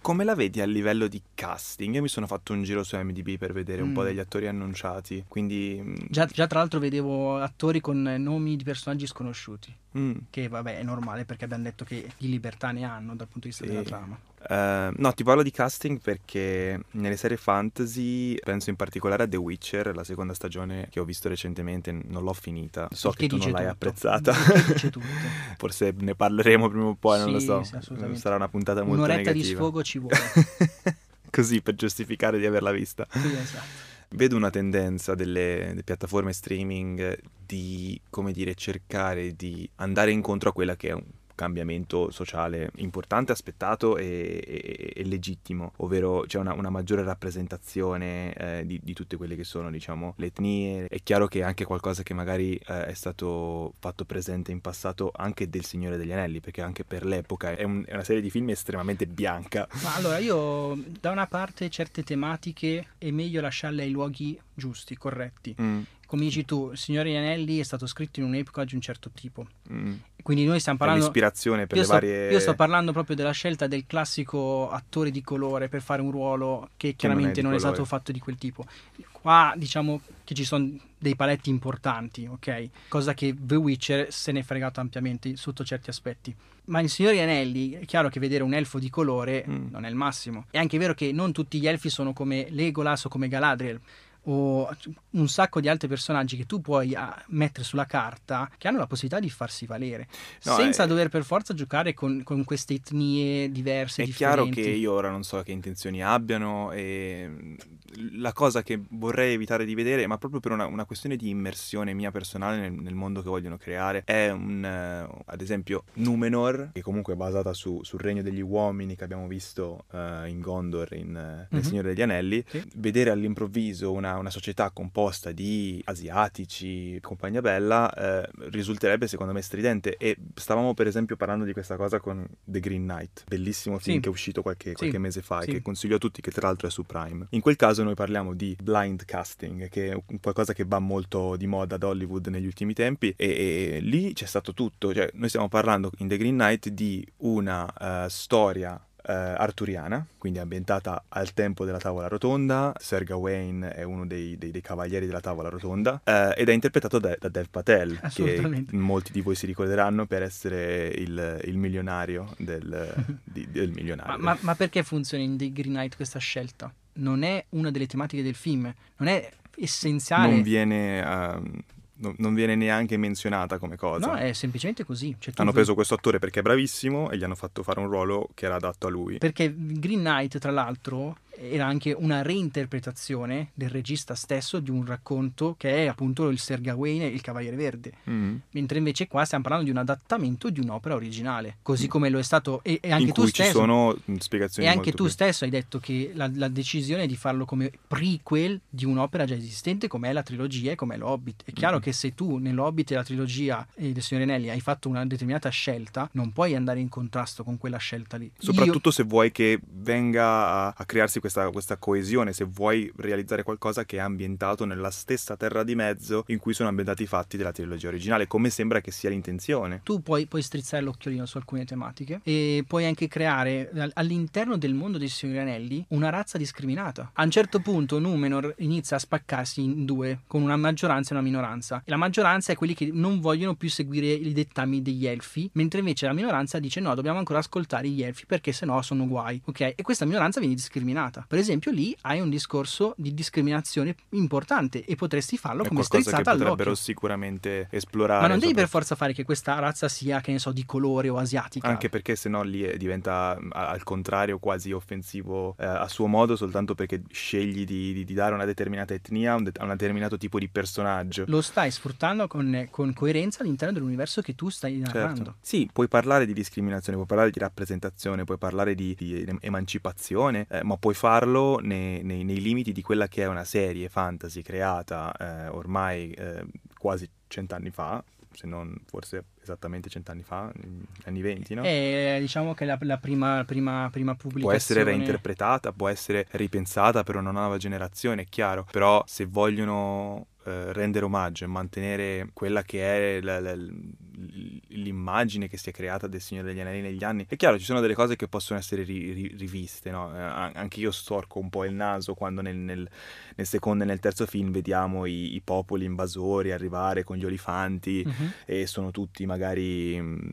Come la vedi a livello di casting? Io mi sono fatto un giro su MDB per vedere un po' mm. degli attori annunciati, quindi... Mm, già, già, tra l'altro vedevo attori con nomi di personaggi sconosciuti, mm. che vabbè è normale perché abbiamo detto che di libertà ne hanno dal punto di vista sì. della trama. Uh, no, ti parlo di casting perché nelle serie fantasy penso in particolare a The Witcher, la seconda stagione che ho visto recentemente, non l'ho finita. So che, che tu non l'hai tutto. apprezzata. [LAUGHS] Forse ne parleremo prima o poi, sì, non lo so. Sì, Sarà una puntata molto Un'oretta negativa. di sfogo ci vuole. [LAUGHS] Così per giustificare di averla vista. Sì, esatto. Vedo una tendenza delle, delle, piattaforme streaming di, come dire, cercare di andare incontro a quella che è un cambiamento sociale importante, aspettato e, e, e legittimo, ovvero c'è una, una maggiore rappresentazione eh, di, di, tutte quelle che sono diciamo, le etnie. È chiaro che anche qualcosa che magari eh, è stato fatto presente in passato anche del Signore degli Anelli, perché anche per l'epoca è, un, è una serie di film estremamente bianca. Ma allora io da una parte certe tematiche è meglio lasciarle ai luoghi giusti, corretti. Mm come dici tu, il Signore Anelli è stato scritto in un'epoca di un certo tipo. Mm. Quindi noi stiamo parlando... L'ispirazione per io le sto, varie... Io sto parlando proprio della scelta del classico attore di colore per fare un ruolo che chiaramente che non, è, non è, stato fatto di quel tipo. Qua diciamo che ci sono dei paletti importanti, ok? Cosa che The Witcher se ne è fregato ampiamente sotto certi aspetti. Ma in Signore Anelli è chiaro che vedere un elfo di colore mm. non è il massimo. È anche vero che non tutti gli elfi sono come Legolas o come Galadriel o un sacco di altri personaggi che tu puoi ah, mettere sulla carta che hanno la possibilità di farsi valere no, senza è... dover per forza giocare con, con queste etnie diverse. È differenti. chiaro che io ora non so che intenzioni abbiano e la cosa che vorrei evitare di vedere, ma proprio per una, una questione di immersione mia personale nel, nel, mondo che vogliono creare, è un, uh, ad esempio Numenor, che comunque è basata su, sul regno degli uomini che abbiamo visto uh, in Gondor, in, uh, nel mm-hmm. Signore degli Anelli, sì. vedere all'improvviso una, una, società composta di asiatici, compagnia bella, risulterebbe secondo me stridente. E stavamo per esempio parlando di questa cosa con The Green Knight, bellissimo film sì. che è uscito qualche, qualche sì. mese fa e che consiglio a tutti, che tra l'altro è su Prime. In quel caso noi parliamo di blind casting, che è qualcosa che va molto di moda ad Hollywood negli ultimi tempi, e, e lì c'è stato tutto. Cioè, noi stiamo parlando in The Green Knight di una uh, storia Uh, arturiana, quindi ambientata al tempo della tavola rotonda. Sir Gawain è uno dei, dei, dei cavalieri della tavola rotonda uh, ed è interpretato da, da, Dev Patel, che molti di voi si ricorderanno per essere il, il milionario del, di, del milionario. Ma, ma, ma, perché funziona in The Green Knight questa scelta? Non è una delle tematiche del film, non è essenziale. Non viene, uh, non viene neanche menzionata come cosa. No, è semplicemente così. Cioè, hanno preso questo attore perché è bravissimo e gli hanno fatto fare un ruolo che era adatto a lui. Perché Green Knight, tra l'altro, era anche una reinterpretazione del regista stesso di un racconto che è appunto il Ser Gawain e il Cavaliere Verde. Mm. Mentre invece qua stiamo parlando di un adattamento di un'opera originale, così mm. come lo è stato e, e anche tu stesso. ci sono spiegazioni E anche tu più. stesso hai detto che la, la, decisione di farlo come prequel di un'opera già esistente come è la trilogia e come è l'Hobbit. È chiaro mm. che se tu nell'Hobbit e la trilogia e del Signore Anelli hai fatto una determinata scelta, non puoi andare in contrasto con quella scelta lì. Soprattutto Io... se vuoi che venga a, a crearsi questa questa, questa, coesione, se vuoi realizzare qualcosa che è ambientato nella stessa terra di mezzo in cui sono ambientati i fatti della trilogia originale, come sembra che sia l'intenzione. Tu puoi, puoi strizzare l'occhiolino su alcune tematiche e puoi anche creare all'interno del mondo dei Signori Anelli una razza discriminata. A un certo punto Numenor inizia a spaccarsi in due, con una maggioranza e una minoranza. E la maggioranza è quelli che non vogliono più seguire i dettami degli elfi, mentre invece la minoranza dice no, dobbiamo ancora ascoltare gli elfi perché sennò sono guai, ok? E questa minoranza viene discriminata puntata. Per esempio, lì hai un discorso di discriminazione importante e potresti farlo È come qualcosa che strizzata potrebbero sicuramente esplorare. Ma non devi per forza fare che questa razza sia, che ne so, di colore o asiatica. Anche perché sennò lì eh, diventa a- al contrario quasi offensivo eh, a suo modo soltanto perché scegli di, di- di dare una determinata etnia a un, det- un determinato tipo di personaggio. Lo stai sfruttando con, con coerenza all'interno dell'universo che tu stai narrando. Certo. Sì, puoi parlare di discriminazione, puoi parlare di rappresentazione, puoi parlare di, di em- emancipazione, eh, ma puoi farlo nei, nei- nei limiti di quella che è una serie fantasy creata eh, ormai eh, quasi cent'anni fa, se non forse esattamente cent'anni fa, negli anni venti, no? E diciamo che la, la prima, prima, prima Può pubblicazione... essere reinterpretata, può essere ripensata per una nuova generazione, è chiaro, però se vogliono eh, rendere omaggio e mantenere quella che è la- la- l'immagine che si è creata del Signore degli Anelli negli anni, è chiaro, ci sono delle cose che possono essere ri- ri- riviste, no? Eh, an- anche io storco un po' il naso quando nel, nel- nel secondo e nel terzo film vediamo i, i popoli invasori arrivare con gli olifanti Mhm. e sono tutti magari mh,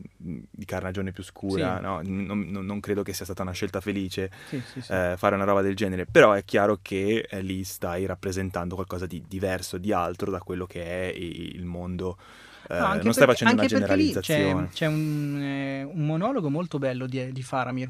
di carnagione più scura, Sì. no? non, non- credo che sia stata una scelta felice Sì, sì, eh, fare una roba del genere, però è chiaro che eh, lì stai rappresentando qualcosa di diverso, di altro da quello che è il mondo. eh, No, non stai perché- facendo una perché lì generalizzazione. C'è, c'è un, eh, un monologo molto bello di, di Faramir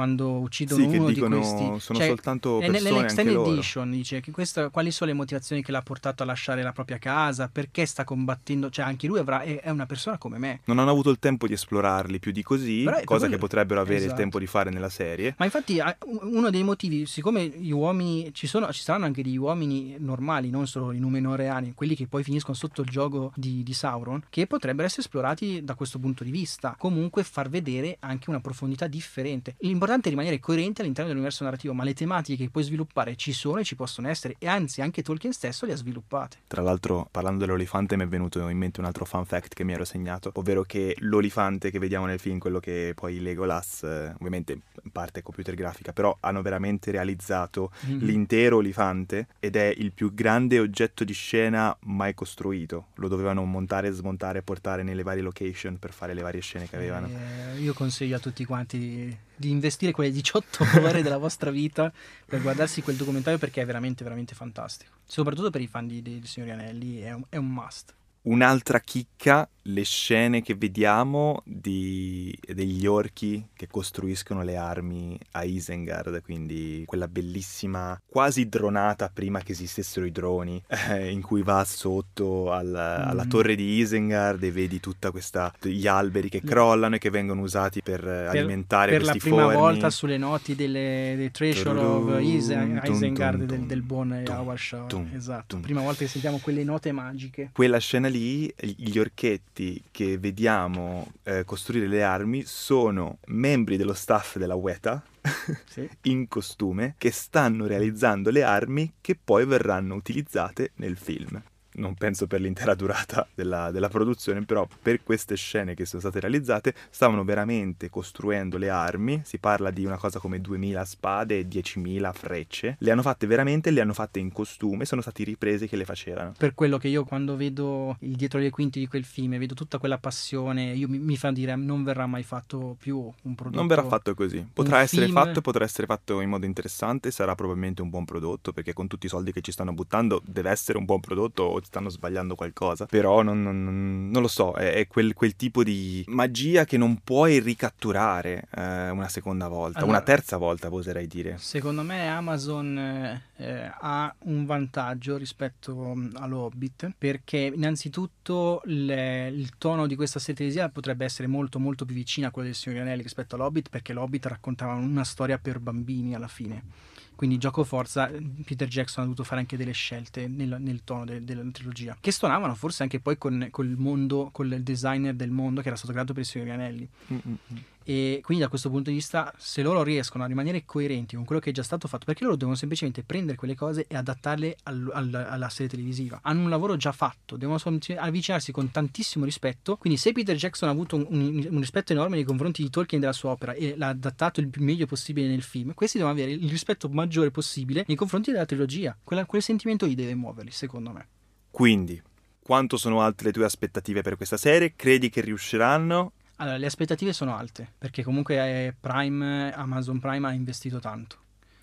quando uccidono Sì, che uno dicono di questi. sono Cioè, soltanto persone Nell'extended edition dice che questa, quali sono le motivazioni che l'ha portato a lasciare la propria casa, perché sta combattendo, cioè anche lui avrà, è, è una persona come me. Non hanno avuto il tempo di esplorarli più di così, Però cosa quello- che potrebbero avere il Esatto. tempo di fare nella serie. Ma infatti uno dei motivi, siccome gli uomini, ci, sono, ci saranno anche degli uomini normali, non solo i numenoreani, quelli che poi finiscono sotto il gioco di, di Sauron, che potrebbero essere esplorati da questo punto di vista. Comunque far vedere anche una profondità differente. L'importante è rimanere coerenti all'interno dell'universo narrativo, ma le tematiche che puoi sviluppare ci sono e ci possono essere, e anzi anche Tolkien stesso le ha sviluppate. Tra l'altro, parlando dell'olifante, mi è venuto in mente un altro fun fact che mi ero segnato, ovvero che l'olifante che vediamo nel film, quello che poi Legolas, eh, ovviamente in parte computer grafica, però hanno veramente realizzato Mhm. l'intero olifante ed è il più grande oggetto di scena mai costruito. Lo dovevano montare smontare portare nelle varie location per fare le varie scene che avevano. Eh, io consiglio a tutti quanti di, investire quelle 18 [LAUGHS] ore della vostra vita per guardarsi quel documentario perché è veramente, veramente fantastico. Soprattutto per i fan di, di Signori Anelli, è un, è un must. Un'altra chicca, le scene che vediamo di- degli orchi che costruiscono le armi a Isengard, quindi quella bellissima quasi dronata prima che esistessero i droni, eh, in cui va sotto al- alla Mm. torre di Isengard e vedi tutta questa gli alberi che crollano e che vengono usati per, eh, alimentare per la prima forni. volta sulle noti delle, dei Treasure of Isen- Isengard del, del buon Howard Shaw. Esatto, prima volta che sentiamo quelle note magiche. Quella scena lì, gli orchetti che vediamo eh, costruire le armi sono membri dello staff della Weta [LAUGHS] Sì. in costume che stanno realizzando le armi che poi verranno utilizzate nel film. Non penso per l'intera [LAUGHS] durata della, della produzione, però per queste scene che sono state realizzate stavano veramente costruendo le armi. Si parla di una cosa come 2000 spade e 10.000 frecce. Le hanno fatte veramente, le hanno fatte in costume, sono stati ripresi che le facevano. Per quello che io quando vedo il dietro le quinte di quel film e vedo tutta quella passione, io mi, mi fa dire non verrà mai fatto più un prodotto. Non verrà fatto così. Potrà essere film- fatto, potrà essere fatto in modo interessante, sarà probabilmente un buon prodotto, perché con tutti i soldi che ci stanno buttando deve essere un buon prodotto o stanno sbagliando qualcosa. Però non, non- non- lo so, è, è quel, quel tipo di magia che non puoi ricatturare eh, una seconda volta, Allora- una terza volta oserei dire. Secondo me Amazon eh, eh, ha un vantaggio rispetto mm, all'Hobbit perché innanzitutto le- il tono di questa serie televisiva potrebbe essere molto molto più vicino a quello del Signore Anelli rispetto all'Hobbit perché l'Hobbit raccontava una storia per bambini alla fine. Quindi gioco forza, Peter Jackson ha dovuto fare anche delle scelte nel, nel tono de- della trilogia, che suonavano forse anche poi con, col mondo, con il designer del mondo che era stato creato per il Signore Anelli. E quindi da questo punto di vista, se loro riescono a rimanere coerenti con quello che è già stato fatto, perché loro devono semplicemente prendere quelle cose e adattarle al- al- alla serie televisiva. Hanno un lavoro già fatto, devono avvicinarsi con tantissimo rispetto. Quindi, se Peter Jackson ha avuto un, un- un rispetto enorme nei confronti di Tolkien e della sua opera e l'ha adattato il più meglio possibile nel film, questi devono avere il rispetto maggiore possibile nei confronti della trilogia. Quella- quel sentimento lì deve muoverli, secondo me. Quindi, quanto sono alte le tue aspettative per questa serie? Credi che riusciranno? Allora, le aspettative sono alte, perché comunque eh, Prime, Amazon Prime ha investito tanto.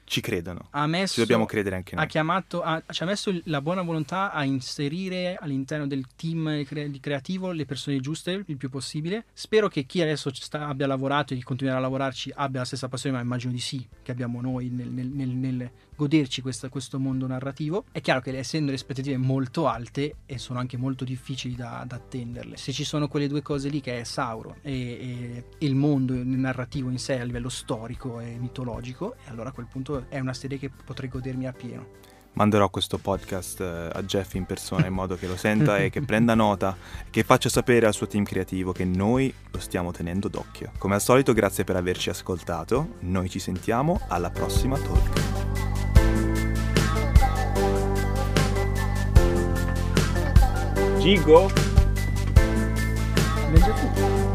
ci credono. Ha messo, ci dobbiamo credere anche noi. Ha chiamato, ha, ci ha messo la buona volontà a inserire all'interno del team di creativo le persone giuste il più possibile. Spero che chi adesso sta, abbia lavorato e continuerà a lavorarci abbia la stessa passione, ma immagino di sì, che abbiamo noi nel, nel, nel, nel goderci questa, questo mondo narrativo. È chiaro che essendo le aspettative molto alte e sono anche molto difficili da, da attenderle, se ci sono quelle due cose lì che è Sauron e, e, e il mondo narrativo in sé a livello storico e mitologico, e allora a quel punto è una serie che potrei godermi a pieno manderò questo podcast eh, a Jeff in persona in modo che lo senta e che [LAUGHS] prenda nota, che faccia sapere al suo team creativo che noi lo stiamo tenendo d'occhio. Come al solito, grazie per averci ascoltato. Noi ci sentiamo alla prossima talk. Gigo? Legge tu.